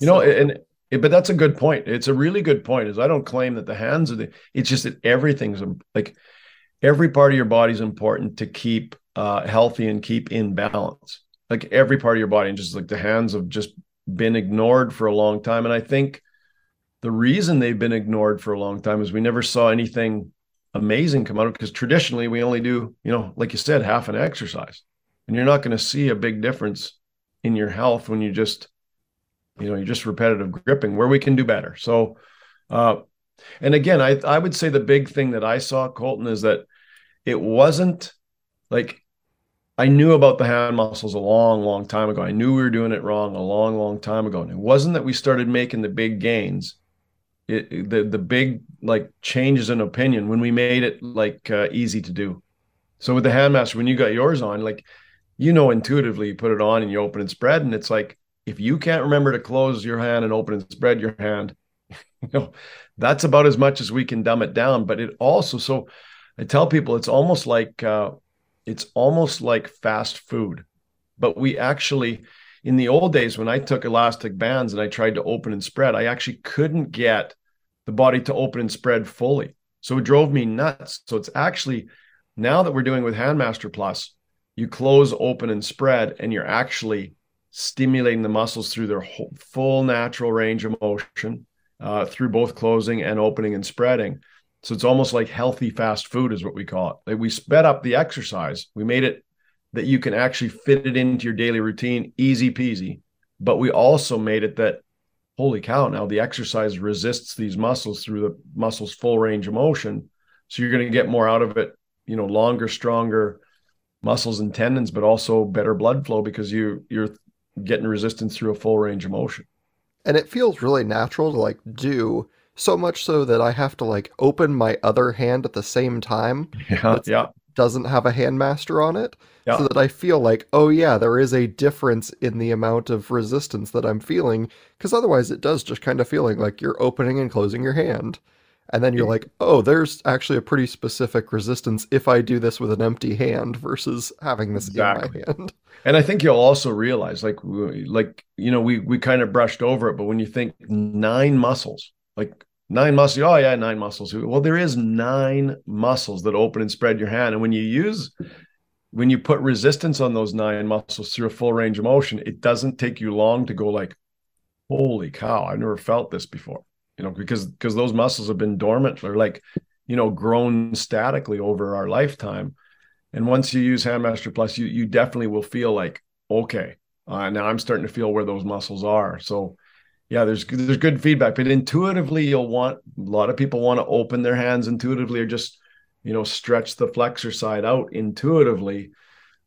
Speaker 2: You so, know, and it, eh, but that's a good point. It's a really good point. Is I don't claim that the hands are the. It's just that everything's um, like every part of your body is important to keep uh, healthy and keep in balance. Like every part of your body, and just like the hands have just been ignored for a long time. And I think the reason they've been ignored for a long time is we never saw anything amazing come out of it because traditionally we only do, you know, like you said, half an exercise and you're not going to see a big difference in your health when you just you know you're just repetitive gripping where we can do better so uh and again i i would say the big thing that i saw colton is that it wasn't like i knew about the hand muscles a long long time ago i knew we were doing it wrong a long long time ago and it wasn't that we started making the big gains it, the the big like changes in opinion when we made it like uh, easy to do so with the handmaster when you got yours on like you know intuitively you put it on and you open and spread and it's like if you can't remember to close your hand and open and spread your hand you know that's about as much as we can dumb it down but it also so i tell people it's almost like uh, it's almost like fast food but we actually in the old days when i took elastic bands and i tried to open and spread i actually couldn't get the body to open and spread fully so it drove me nuts so it's actually now that we're doing with handmaster plus you close, open, and spread, and you're actually stimulating the muscles through their whole, full natural range of motion uh, through both closing and opening and spreading. So it's almost like healthy fast food is what we call it. Like we sped up the exercise. We made it that you can actually fit it into your daily routine, easy peasy. But we also made it that holy cow, now the exercise resists these muscles through the muscles full range of motion. So you're going to get more out of it, you know, longer, stronger, muscles and tendons, but also better blood flow because you you're getting resistance through a full range of motion.
Speaker 1: And it feels really natural to like do so much so that I have to like open my other hand at the same time. Yeah, yeah. Doesn't have a handmaster on it, yeah. so that I feel like, oh yeah, there is a difference in the amount of resistance that I'm feeling, because otherwise it does just kind of feeling like you're opening and closing your hand and then you're mm-hmm. like, oh, there's actually a pretty specific resistance if I do this with an empty hand versus having this exactly.
Speaker 2: in my hand. And I think you'll also realize, like, like you know, we we kind of brushed over it, but when you think nine muscles, like nine muscles, oh yeah, nine muscles. Well, there is nine muscles that open and spread your hand, and when you use when you put resistance on those nine muscles through a full range of motion, it doesn't take you long to go like, holy cow, I've never felt this before you know because because those muscles have been dormant or like you know grown statically over our lifetime and once you use handmaster plus you you definitely will feel like okay uh, now i'm starting to feel where those muscles are so yeah there's there's good feedback but intuitively you'll want a lot of people want to open their hands intuitively or just you know stretch the flexor side out intuitively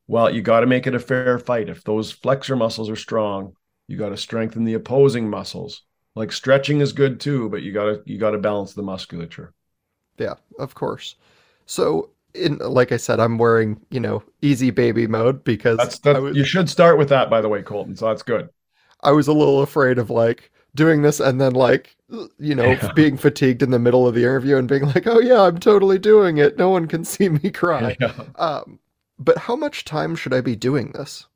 Speaker 2: well you got to make it a fair fight if those flexor muscles are strong you got to strengthen the opposing muscles like stretching is good too but you gotta you gotta balance the musculature
Speaker 1: yeah of course so in like i said i'm wearing you know easy baby mode because
Speaker 2: that's, that's, was, you should start with that by the way colton so that's good
Speaker 1: i was a little afraid of like doing this and then like you know yeah. being fatigued in the middle of the interview and being like oh yeah i'm totally doing it no one can see me cry yeah. um, but how much time should i be doing this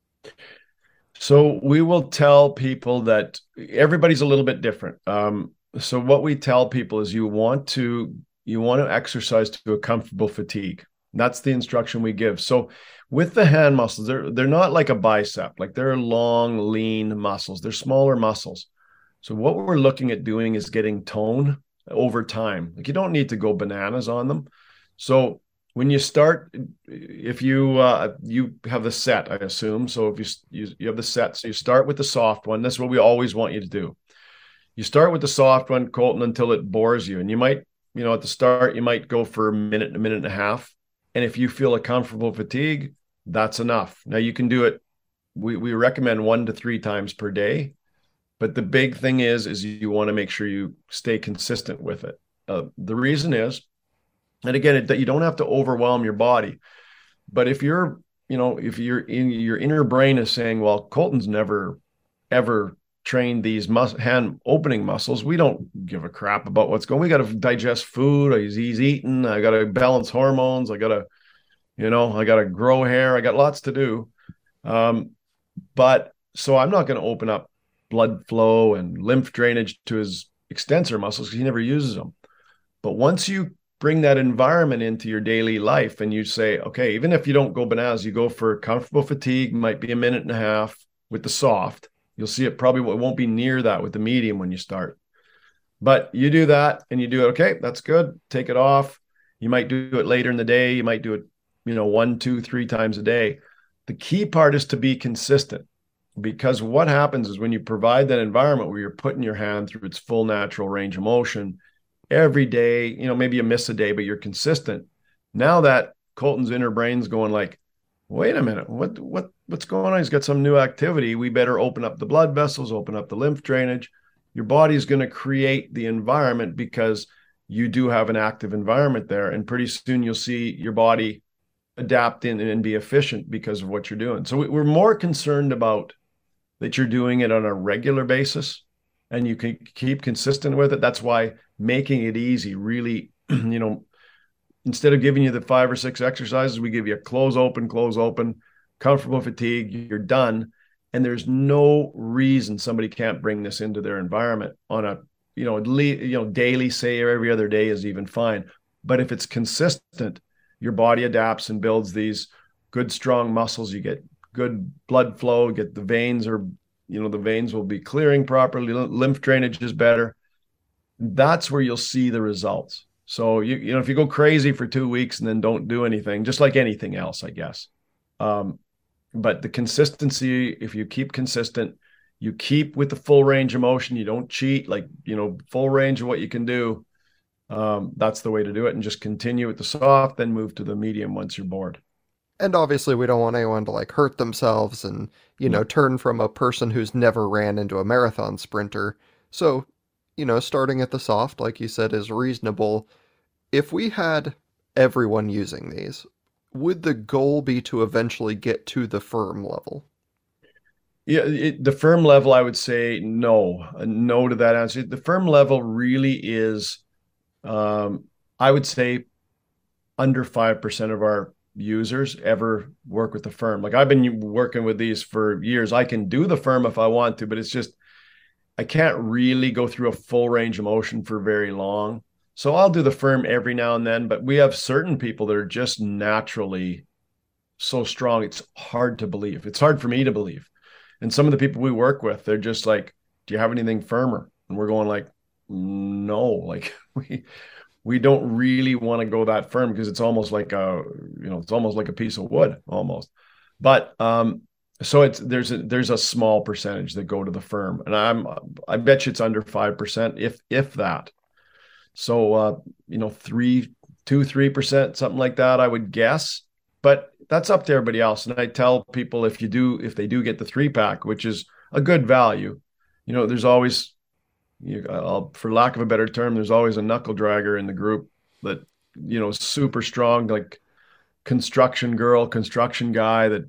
Speaker 2: so we will tell people that everybody's a little bit different. Um, so what we tell people is you want to you want to exercise to a comfortable fatigue. That's the instruction we give. So with the hand muscles, they're they're not like a bicep, like they're long, lean muscles. They're smaller muscles. So what we're looking at doing is getting tone over time. Like you don't need to go bananas on them. So when you start if you uh, you have the set i assume so if you, you you have the set so you start with the soft one that's what we always want you to do you start with the soft one colton until it bores you and you might you know at the start you might go for a minute a minute and a half and if you feel a comfortable fatigue that's enough now you can do it we, we recommend one to three times per day but the big thing is is you want to make sure you stay consistent with it uh, the reason is and again that you don't have to overwhelm your body but if you're you know if you're in your inner brain is saying well colton's never ever trained these mus- hand opening muscles we don't give a crap about what's going we got to digest food he's eating i got to balance hormones i got to you know i got to grow hair i got lots to do um, but so i'm not going to open up blood flow and lymph drainage to his extensor muscles because he never uses them but once you bring that environment into your daily life and you say okay even if you don't go bananas you go for comfortable fatigue might be a minute and a half with the soft you'll see it probably it won't be near that with the medium when you start but you do that and you do it okay that's good take it off you might do it later in the day you might do it you know one two three times a day the key part is to be consistent because what happens is when you provide that environment where you're putting your hand through its full natural range of motion every day. You know, maybe you miss a day, but you're consistent. Now that Colton's inner brain's going like, wait a minute, what what what's going on? He's got some new activity. We better open up the blood vessels, open up the lymph drainage. Your body's going to create the environment because you do have an active environment there, and pretty soon you'll see your body adapt in and be efficient because of what you're doing. So we're more concerned about that you're doing it on a regular basis and you can keep consistent with it. That's why making it easy really, you know, instead of giving you the five or six exercises, we give you a close open, close open, comfortable fatigue, you're done. And there's no reason somebody can't bring this into their environment on a, you know, you know, daily, say, or every other day is even fine. But if it's consistent, your body adapts and builds these good, strong muscles. You get good blood flow, get the veins are you know the veins will be clearing properly lymph drainage is better that's where you'll see the results so you you know if you go crazy for two weeks and then don't do anything just like anything else i guess um, but the consistency if you keep consistent you keep with the full range of motion you don't cheat like you know full range of what you can do um, that's the way to do it and just continue with the soft then move to the medium once you're bored
Speaker 1: and obviously we don't want anyone to like hurt themselves and you know turn from a person who's never ran into a marathon sprinter so you know starting at the soft like you said is reasonable if we had everyone using these would the goal be to eventually get to the firm level
Speaker 2: yeah it, the firm level i would say no no to that answer the firm level really is um, i would say under 5% of our users ever work with the firm. Like I've been working with these for years. I can do the firm if I want to, but it's just I can't really go through a full range of motion for very long. So I'll do the firm every now and then, but we have certain people that are just naturally so strong it's hard to believe. It's hard for me to believe. And some of the people we work with, they're just like, "Do you have anything firmer?" And we're going like, "No, like we we don't really want to go that firm because it's almost like a you know it's almost like a piece of wood almost but um so it's there's a there's a small percentage that go to the firm and i'm i bet you it's under 5% if if that so uh you know three, two three percent something like that i would guess but that's up to everybody else and i tell people if you do if they do get the three pack which is a good value you know there's always you, I'll, for lack of a better term, there's always a knuckle dragger in the group that you know super strong, like construction girl, construction guy that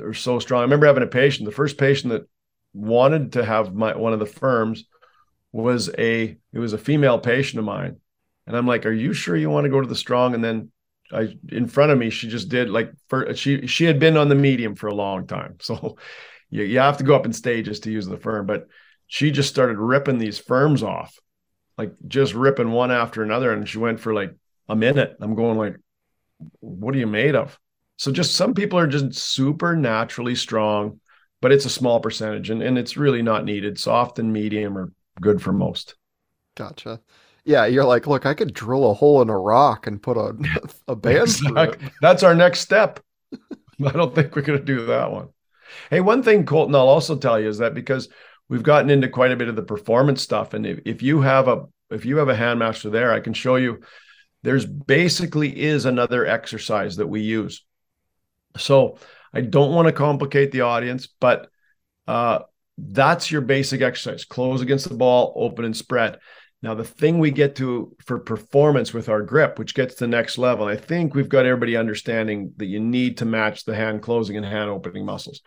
Speaker 2: are so strong. I remember having a patient, the first patient that wanted to have my one of the firms was a it was a female patient of mine, and I'm like, "Are you sure you want to go to the strong?" And then I in front of me, she just did like for she she had been on the medium for a long time, so you, you have to go up in stages to use the firm, but she just started ripping these firms off, like just ripping one after another. And she went for like a minute. I'm going like, what are you made of? So just some people are just supernaturally strong, but it's a small percentage and, and it's really not needed. Soft and medium are good for most.
Speaker 1: Gotcha. Yeah, you're like, look, I could drill a hole in a rock and put a a band. exactly.
Speaker 2: That's our next step. I don't think we're going to do that one. Hey, one thing, Colton, I'll also tell you is that because we've gotten into quite a bit of the performance stuff. And if, if you have a if you have a hand master there, I can show you there's basically is another exercise that we use. So I don't want to complicate the audience, but uh, that's your basic exercise: close against the ball, open and spread. Now the thing we get to for performance with our grip, which gets to the next level, I think we've got everybody understanding that you need to match the hand closing and hand opening muscles.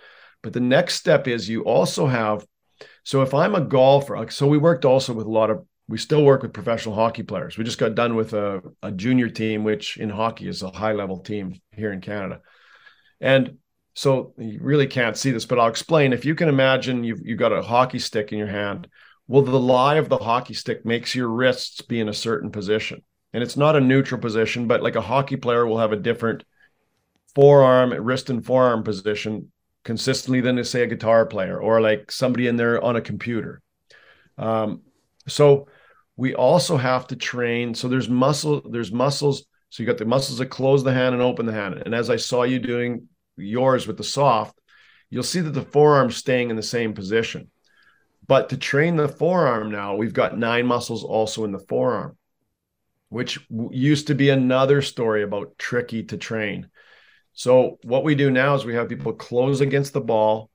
Speaker 2: But the next step is you also have so if I'm a golfer, so we worked also with a lot of, we still work with professional hockey players. We just got done with a, a junior team, which in hockey is a high level team here in Canada. And so you really can't see this, but I'll explain. If you can imagine you've, you've got a hockey stick in your hand, well, the lie of the hockey stick makes your wrists be in a certain position. And it's not a neutral position, but like a hockey player will have a different forearm, wrist and forearm position consistently than to say a guitar player or like somebody in there on a computer. Um, so we also have to train. So there's muscle, there's muscles. So you got the muscles that close the hand and open the hand. And as I saw you doing yours with the soft, you'll see that the forearm's staying in the same position. But to train the forearm now, we've got nine muscles also in the forearm, which used to be another story about tricky to train. So what we do now is we have people close against the ball,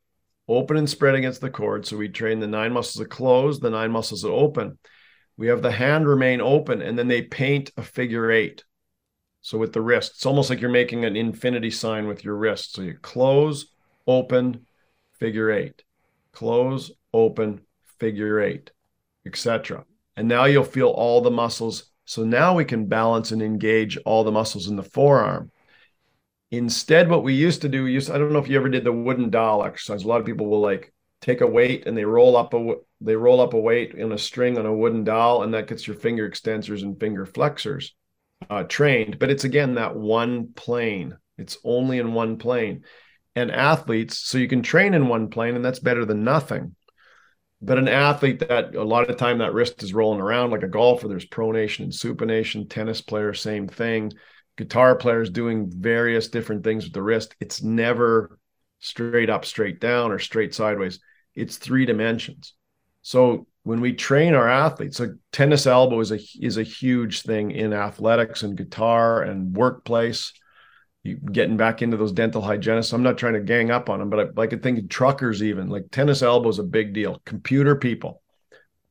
Speaker 2: open and spread against the cord. So we train the nine muscles to close, the nine muscles to open. We have the hand remain open, and then they paint a figure eight. So with the wrist, it's almost like you're making an infinity sign with your wrist. So you close, open, figure eight, close, open, figure eight, etc. And now you'll feel all the muscles. So now we can balance and engage all the muscles in the forearm. Instead, what we used to do, we used I don't know if you ever did the wooden doll exercise. A lot of people will like take a weight and they roll up a they roll up a weight in a string on a wooden doll, and that gets your finger extensors and finger flexors uh, trained. But it's again that one plane. It's only in one plane, and athletes. So you can train in one plane, and that's better than nothing. But an athlete that a lot of the time that wrist is rolling around like a golfer. There's pronation and supination. Tennis player, same thing guitar players doing various different things with the wrist. It's never straight up, straight down, or straight sideways. It's three dimensions. So when we train our athletes, like tennis elbow is a is a huge thing in athletics and guitar and workplace. You, getting back into those dental hygienists. I'm not trying to gang up on them, but I, like I think truckers even like tennis elbow is a big deal. Computer people,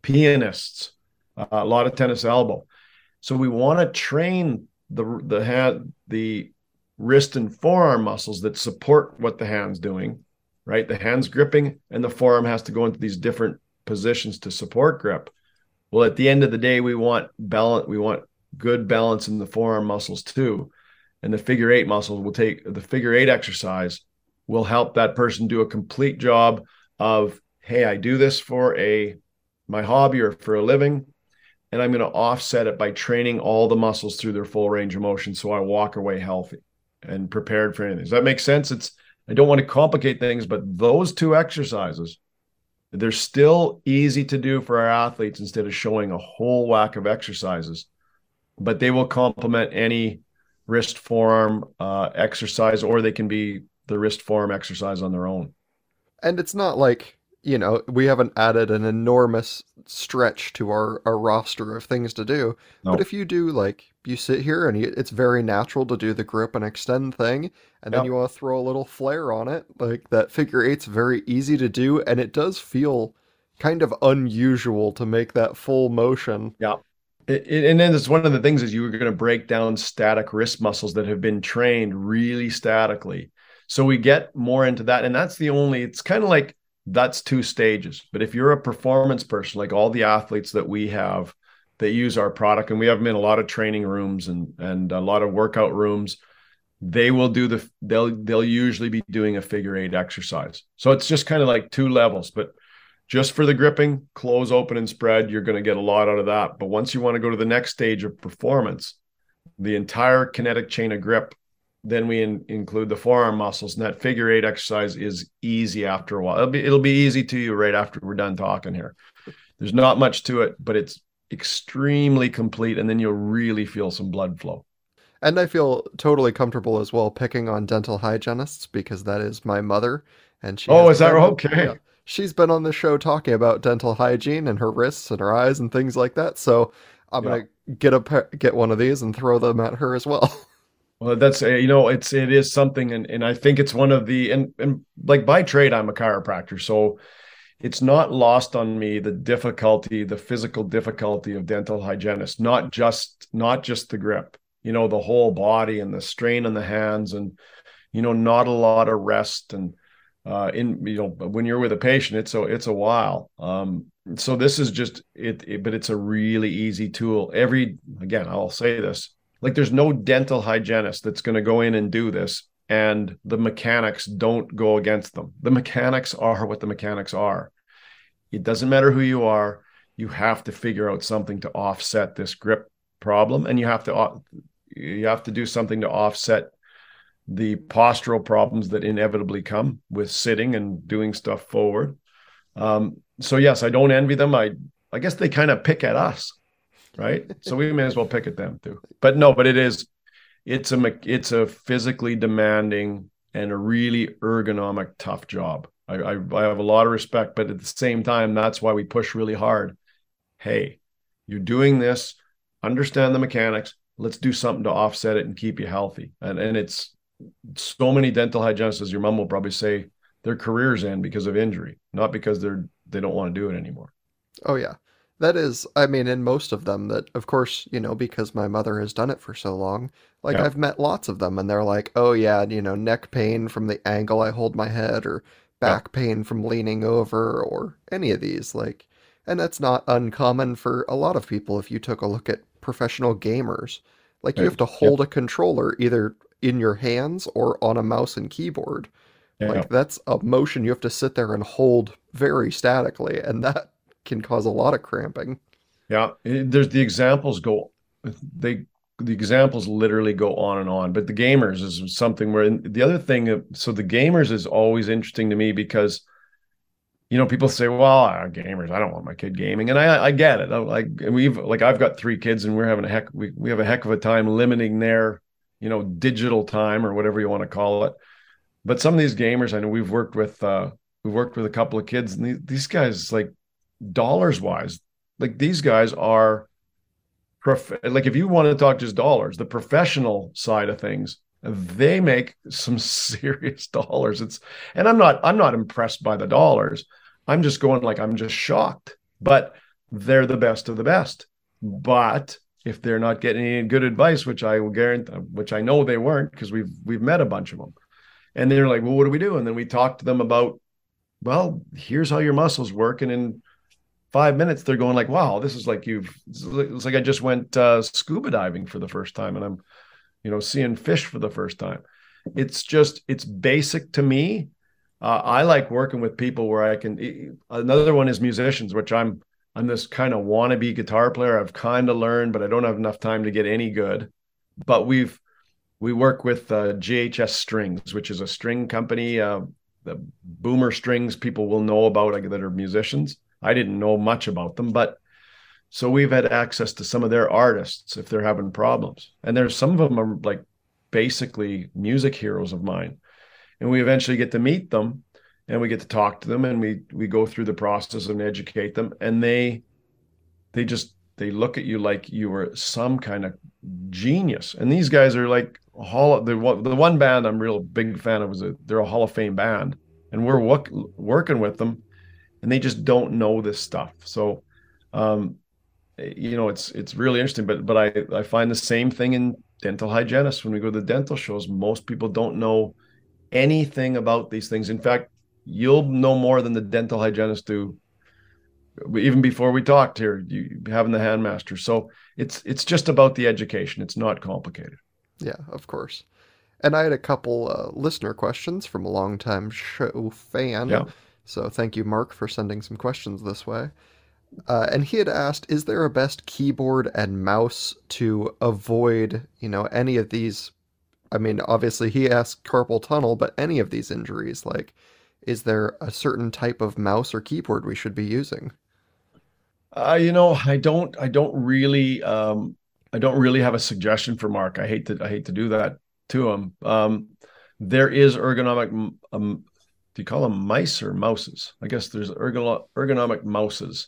Speaker 2: pianists, uh, a lot of tennis elbow. So we want to train the the hand the wrist and forearm muscles that support what the hand's doing, right? The hand's gripping and the forearm has to go into these different positions to support grip. Well, at the end of the day, we want balance, we want good balance in the forearm muscles too. And the figure eight muscles will take the figure eight exercise will help that person do a complete job of, hey, I do this for a my hobby or for a living and I'm going to offset it by training all the muscles through their full range of motion so I walk away healthy and prepared for anything. Does that make sense? It's I don't want to complicate things, but those two exercises, they're still easy to do for our athletes instead of showing a whole whack of exercises, but they will complement any wrist forearm uh, exercise, or they can be the wrist forearm exercise on their own.
Speaker 1: And it's not like you know we haven't added an enormous stretch to our, our roster of things to do. Nope. But if you do, like, you sit here and you, it's very natural to do the grip and extend thing, and yep. then you want to throw a little flare on it, like, that figure eight's very easy to do, and it does feel kind of unusual to make that full motion.
Speaker 2: Yeah. It, it, and then it's one of the things is you were going to break down static wrist muscles that have been trained really statically. So we get more into that. And that's the only, it's kind of like that's two stages. But if you're a performance person, like all the athletes that we have that use our product, and we have them in a lot of training rooms and and a lot of workout rooms, they will do the they'll they'll usually be doing a figure eight exercise. So it's just kind of like two levels, but just for the gripping, close, open, and spread, you're going to get a lot out of that. But once you want to go to the next stage of performance, the entire kinetic chain of grip then we in, include the forearm muscles and that figure eight exercise is easy after a while it'll be, it'll be easy to you right after we're done talking here there's not much to it but it's extremely complete and then you'll really feel some blood flow
Speaker 1: and i feel totally comfortable as well picking on dental hygienists because that is my mother and she
Speaker 2: oh is that okay yeah.
Speaker 1: she's been on the show talking about dental hygiene and her wrists and her eyes and things like that so i'm yeah. gonna get a get one of these and throw them at her as well
Speaker 2: Well, that's eh, you know, it's it is something, and and I think it's one of the and and like by trade, I'm a chiropractor, so it's not lost on me the difficulty, the physical difficulty of dental hygienists, not just not just the grip, you know, the whole body and the strain on the hands, and you know, not a lot of rest and. Uh, in you know when you're with a patient it's a it's a while um, so this is just it, it but it's a really easy tool every again i'll say this like there's no dental hygienist that's going to go in and do this and the mechanics don't go against them the mechanics are what the mechanics are it doesn't matter who you are you have to figure out something to offset this grip problem and you have to uh, you have to do something to offset the postural problems that inevitably come with sitting and doing stuff forward um, so yes i don't envy them i i guess they kind of pick at us right? so we may as well pick at them too. But no, but it is, it's a it's a physically demanding and a really ergonomic tough job. I, I, I have a lot of respect, but at the same time, that's why we push really hard. Hey, you're doing this. Understand the mechanics. Let's do something to offset it and keep you healthy. And and it's so many dental hygienists, as your mom will probably say, their careers end because of injury, not because they're they don't want to do it anymore.
Speaker 1: Oh yeah, that is i mean in most of them that of course you know because my mother has done it for so long like yeah. i've met lots of them and they're like oh yeah you know neck pain from the angle i hold my head or back yeah. pain from leaning over or any of these like and that's not uncommon for a lot of people if you took a look at professional gamers like right. you have to hold a controller either in your hands or on a mouse and keyboard like that's a motion you have to sit there and hold very statically and that can cause a lot of cramping.
Speaker 2: Yeah, eh, there's the examples go they the examples literally go on and on. But the gamers is something where the other thing. So the gamers is always interesting to me because you know people say, "Well, ah, gamers, I don't want my kid gaming," and I I get it. like we've like I've got three kids and we're having a heck we we have a heck of a time limiting their you know digital time or whatever you want to call it. But some of these gamers, I know we've worked with. uh we worked with a couple of kids and these, these guys like dollars wise, like these guys are prof- like if you want to talk just dollars, the professional side of things, they make some serious dollars. It's and I'm not I'm not impressed by the dollars. I'm just going like I'm just shocked. But they're the best of the best. But if they're not getting any good advice, which I will guarantee, which I know they weren't, because we've we've met a bunch of them, and they're like, "Well, what do we do?" And then we talk to them about, "Well, here's how your muscles work, and in five minutes they're going like wow this is like you've it's like i just went uh, scuba diving for the first time and i'm you know seeing fish for the first time it's just it's basic to me uh, i like working with people where i can another one is musicians which i'm i'm this kind of wannabe guitar player i've kind of learned but i don't have enough time to get any good but we've we work with uh, ghs strings which is a string company uh, the boomer strings people will know about like, that are musicians I didn't know much about them, but so we've had access to some of their artists if they're having problems. And there's some of them are like basically music heroes of mine. And we eventually get to meet them and we get to talk to them and we we go through the process and educate them and they they just they look at you like you were some kind of genius. And these guys are like hall the one the one band I'm real big fan of is a, they're a Hall of Fame band and we're work, working with them and they just don't know this stuff. So, um, eh, you know, it's it's really interesting. But but I I find the same thing in dental hygienists when we go to the dental shows. Most people don't know anything about these things. In fact, you'll know more than the dental hygienists do. Even before we talked here, you, having the handmaster. So it's it's just about the education. It's not complicated.
Speaker 1: Yeah, of course. And I had a couple uh, listener questions from a longtime show fan. Yeah. So thank you, Mark, for sending some questions this way. Uh, and he had asked, "Is there a best keyboard and mouse to avoid, you know, any of these?" I mean, obviously he asked carpal tunnel, but any of these injuries, like, is there a certain type of mouse or keyboard we should be using?
Speaker 2: Uh, you know, I don't, I don't really, um, I don't really have a suggestion for Mark. I hate to, I hate to do that to him. Um, there is ergonomic um, do you call them mice or mouses? I guess there's ergo- ergonomic mouses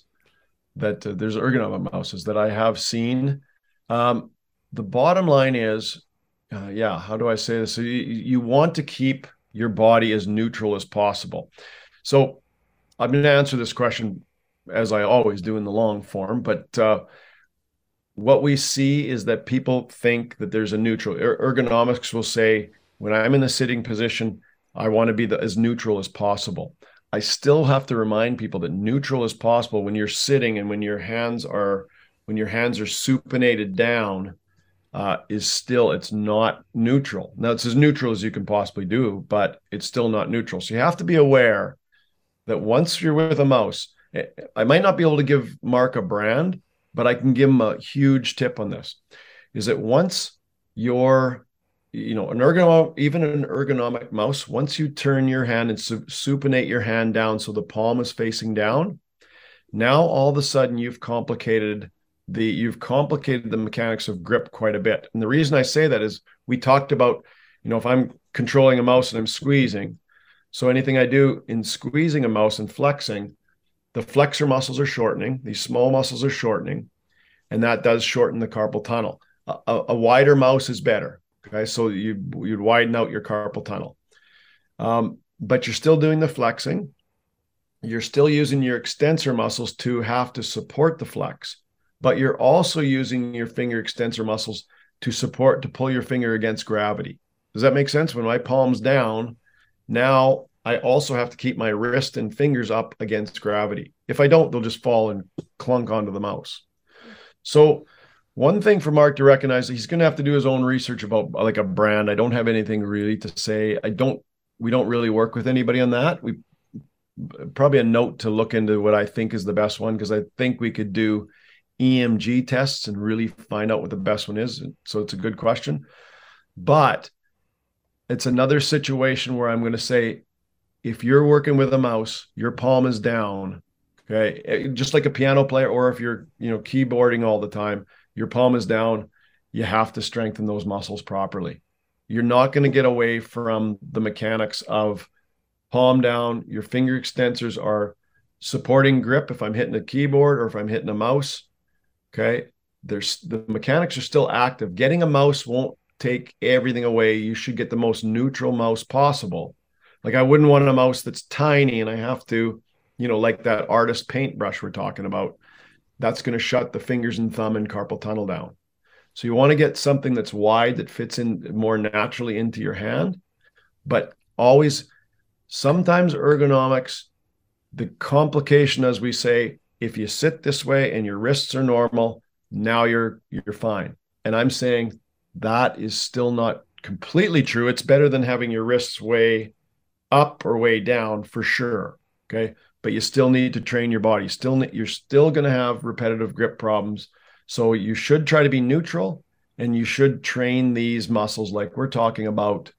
Speaker 2: that uh, there's ergonomic mouses that I have seen. Um, the bottom line is, uh, yeah, how do I say this? So you, you want to keep your body as neutral as possible. So I'm going to answer this question as I always do in the long form, but uh, what we see is that people think that there's a neutral. Er- ergonomics will say, when I'm in the sitting position, I want to be the, as neutral as possible. I still have to remind people that neutral as possible when you're sitting and when your hands are when your hands are supinated down uh, is still it's not neutral. Now it's as neutral as you can possibly do, but it's still not neutral. So you have to be aware that once you're with a mouse, eh, I might not be able to give Mark a brand, but I can give him a huge tip on this. Is that once you're you know, an ergonomic, even an ergonomic mouse, once you turn your hand and su- supinate your hand down so the palm is facing down, now all of a sudden you've complicated the you've complicated the mechanics of grip quite a bit. And the reason I say that is we talked about, you know, if I'm controlling a mouse and I'm squeezing, so anything I do in squeezing a mouse and flexing, the flexor muscles are shortening, these small muscles are shortening, and that does shorten the carpal tunnel. A, a wider mouse is better Okay, so you you'd widen out your carpal tunnel, um, but you're still doing the flexing. You're still using your extensor muscles to have to support the flex, but you're also using your finger extensor muscles to support to pull your finger against gravity. Does that make sense? When my palm's down, now I also have to keep my wrist and fingers up against gravity. If I don't, they'll just fall and clunk onto the mouse. So one thing for Mark to recognize he's going to have to do his own research about like a brand. I don't have anything really to say. I don't. We don't really work with anybody on that. We probably a note to look into what I think is the best one because I think we could do EMG tests and really find out what the best one is. So it's a good question, but it's another situation where I'm going to say, if you're working with a mouse, your palm is down. Okay, eh, just like a piano player, or if you're you know keyboarding all the time, your palm is down. You have to strengthen those muscles properly. You're not going to get away from the mechanics of palm down. Your finger extensors are supporting grip if I'm hitting a keyboard or if I'm hitting a mouse. Okay. There's the mechanics are still active. Getting a mouse won't take everything away. You should get the most neutral mouse possible. Like I wouldn't want a mouse that's tiny and I have to, you know, like that artist paintbrush we're talking about that's going to shut the fingers and thumb and carpal tunnel down. So you want to get something that's wide that fits in more naturally into your hand, but always sometimes ergonomics the complication as we say if you sit this way and your wrists are normal now you're you're fine and i'm saying that is still not completely true it's better than having your wrists way up or way down for sure okay but you still need to train your body. You still you're still going to have repetitive grip problems. So you should try to be neutral and you should train these muscles like we're talking about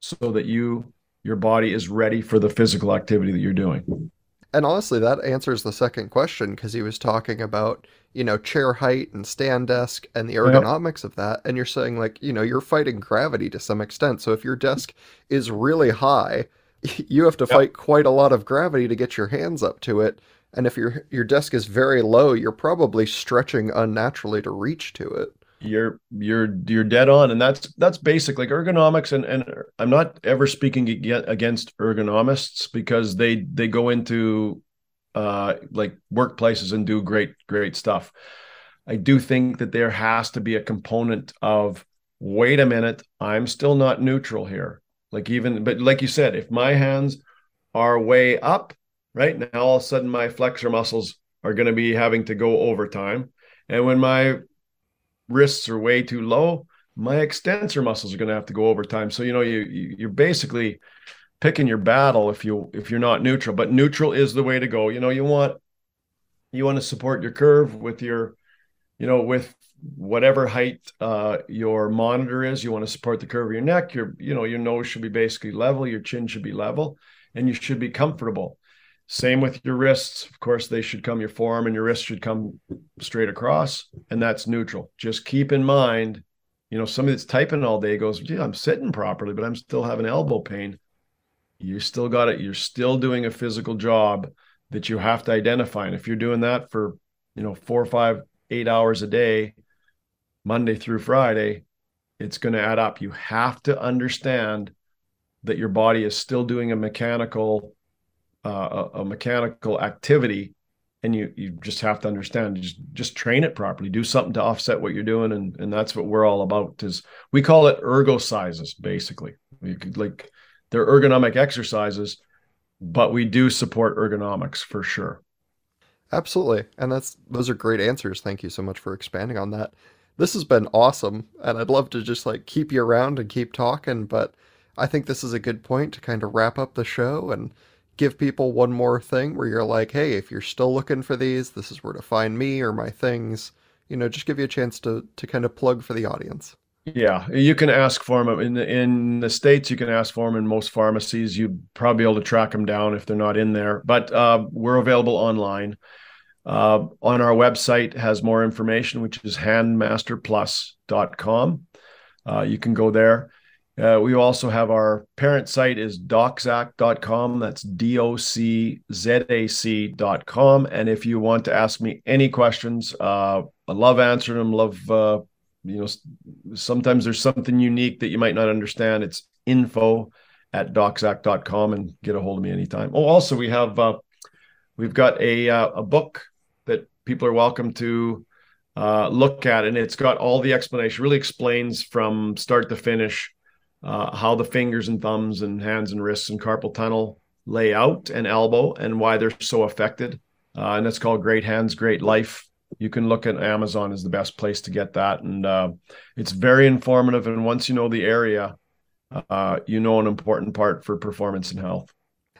Speaker 2: so that you your body is ready for the physical activity that you're doing.
Speaker 1: And honestly, that answers the second question because he was talking about, you know, chair height and stand desk and the ergonomics yep. of that. And you're saying, like, you know, you're fighting gravity to some extent. So if your desk is really high, you have to yep. fight quite a lot of gravity to get your hands up to it. And if your your desk is very low, you're probably stretching unnaturally to reach to it.
Speaker 2: You're you're you're dead on, and that's that's basic like ergonomics. And and I'm not ever speaking against ergonomists because they they go into uh, like workplaces and do great great stuff. I do think that there has to be a component of wait a minute, I'm still not neutral here. Like even, but like you said, if my hands are way up, right now, all of a sudden my flexor muscles are going to be having to go overtime. And when my wrists are way too low, my extensor muscles are going to have to go overtime. So you know, you you're basically picking your battle if you if you're not neutral. But neutral is the way to go. You know, you want you want to support your curve with your you know, with whatever height uh, your monitor is, you want to support the curve of your neck. Your, you know, your nose should be basically level, your chin should be level, and you should be comfortable. Same with your wrists. Of course, they should come your forearm and your wrist should come straight across, and that's neutral. Just keep in mind, you know, somebody that's typing all day goes, "Gee, I'm sitting properly, but I'm still having elbow pain." You still got it. You're still doing a physical job that you have to identify, and if you're doing that for, you know, four or five eight hours a day, Monday through Friday, it's going to add up. You have to understand that your body is still doing a mechanical uh, a, mechanical activity and you you just have to understand just just train it properly do something to offset what you're doing and and that's what we're all about is we call it ergo sizes basically you could like they're ergonomic exercises but we do support ergonomics for sure
Speaker 1: Absolutely. And that's those are great answers. Thank you so much for expanding on that. This has been awesome and I'd love to just like keep you around and keep talking, but I think this is a good point to kind of wrap up the show and give people one more thing where you're like, "Hey, if you're still looking for these, this is where to find me or my things." You know, just give you a chance to to kind of plug for the audience.
Speaker 2: Yeah, you can ask for them in the, in the states. You can ask for them in most pharmacies. You'd probably be able to track them down if they're not in there. But uh, we're available online. Uh, on our website has more information, which is handmasterplus.com. Uh, you can go there. Uh, we also have our parent site is doczac.com. That's D-O-C-Z-A-C.com. And if you want to ask me any questions, uh, I love answering them. Love, uh, you know, sometimes there's something unique that you might not understand. It's info at doczac.com and get a hold of me anytime. Oh, also we have, uh, we've got a, uh, a book people are welcome to uh, look at, and it's got all the explanation. Really explains from start to finish uh, how the fingers and thumbs and hands and wrists and carpal tunnel lay out and elbow and why they're so affected. Uh, and it's called Great Hands, Great Life. You can look at Amazon is the best place to get that, and uh, it's very informative. And once you know the area, uh, you know an important part for performance and health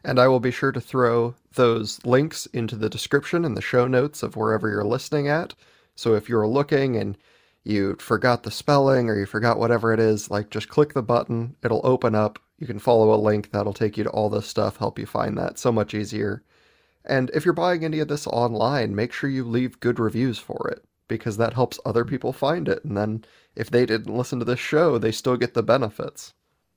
Speaker 1: and I will be sure to throw those links into the description and the show notes of wherever you're listening at. So if you're looking and you forgot the spelling or you forgot whatever it is, like just click the button, it'll open up. You can follow a link that'll take you to all this stuff, help you find that so much easier. And if you're buying any of this online, make sure you leave good reviews for it because that helps other people find it. And then if they didn't listen to this show, they still get the benefits.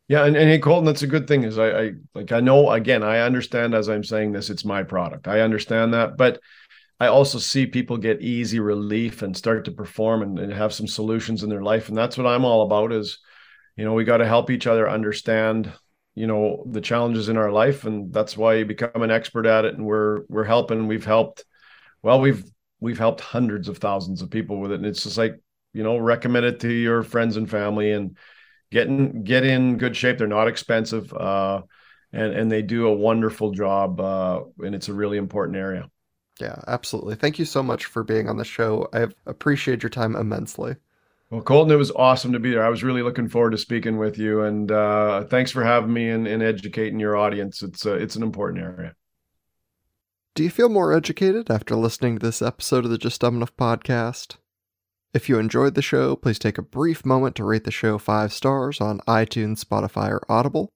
Speaker 2: Yeah, and, and hey Colton, that's a good thing is I, I like I know again, I understand as I'm saying this, it's my product. I understand that, but I also see people get easy relief and start to perform and, and have some solutions in their life. And that's what I'm all about is, you know, we got to help each other understand, you know, the challenges in our life. And that's why you become an expert at it. And we're we're helping. We've helped, well, we've we've helped hundreds of thousands of people with it. And it's just like, you know, recommend it to your friends and family and get in get in good shape. They're not expensive, uh, and and they do a wonderful job, uh, and it's a really important area.
Speaker 1: Yeah, absolutely. Thank you so much for being on the show. I appreciate your time immensely.
Speaker 2: Well, Colton, it was awesome to be there. I was really looking forward to speaking with you, and uh, thanks for having me and, and educating your audience. It's uh, it's an important area.
Speaker 1: Do you feel more educated after listening to this episode of the Just Dumb Enough podcast? If you enjoyed the show, please take a brief moment to rate the show five stars on iTunes, Spotify, or Audible.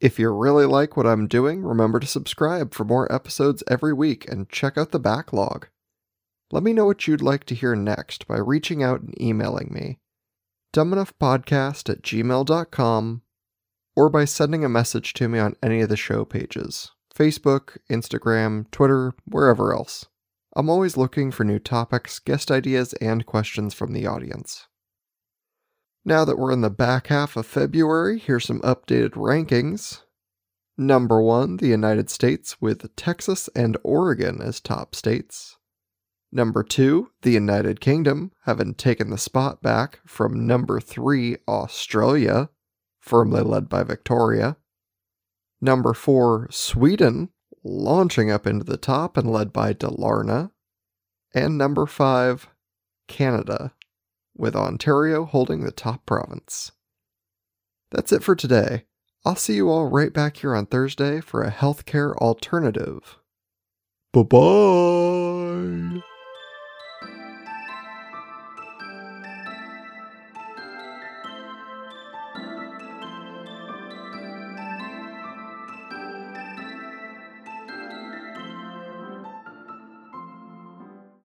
Speaker 1: If you really like what I'm doing, remember to subscribe for more episodes every week and check out the backlog. Let me know what you'd like to hear next by reaching out and emailing me, dumbenoughpodcast at gmail.com, or by sending a message to me on any of the show pages Facebook, Instagram, Twitter, wherever else. I'm always looking for new topics, guest ideas, and questions from the audience. Now that we're in the back half of February, here's some updated rankings. Number one, the United States, with Texas and Oregon as top states. Number two, the United Kingdom, having taken the spot back from number three, Australia, firmly led by Victoria. Number four, Sweden, launching up into the top and led by Dalarna. And number five, Canada, with Ontario holding the top province. That's it for today. I'll see you all right back here on Thursday for a healthcare alternative. Bye bye!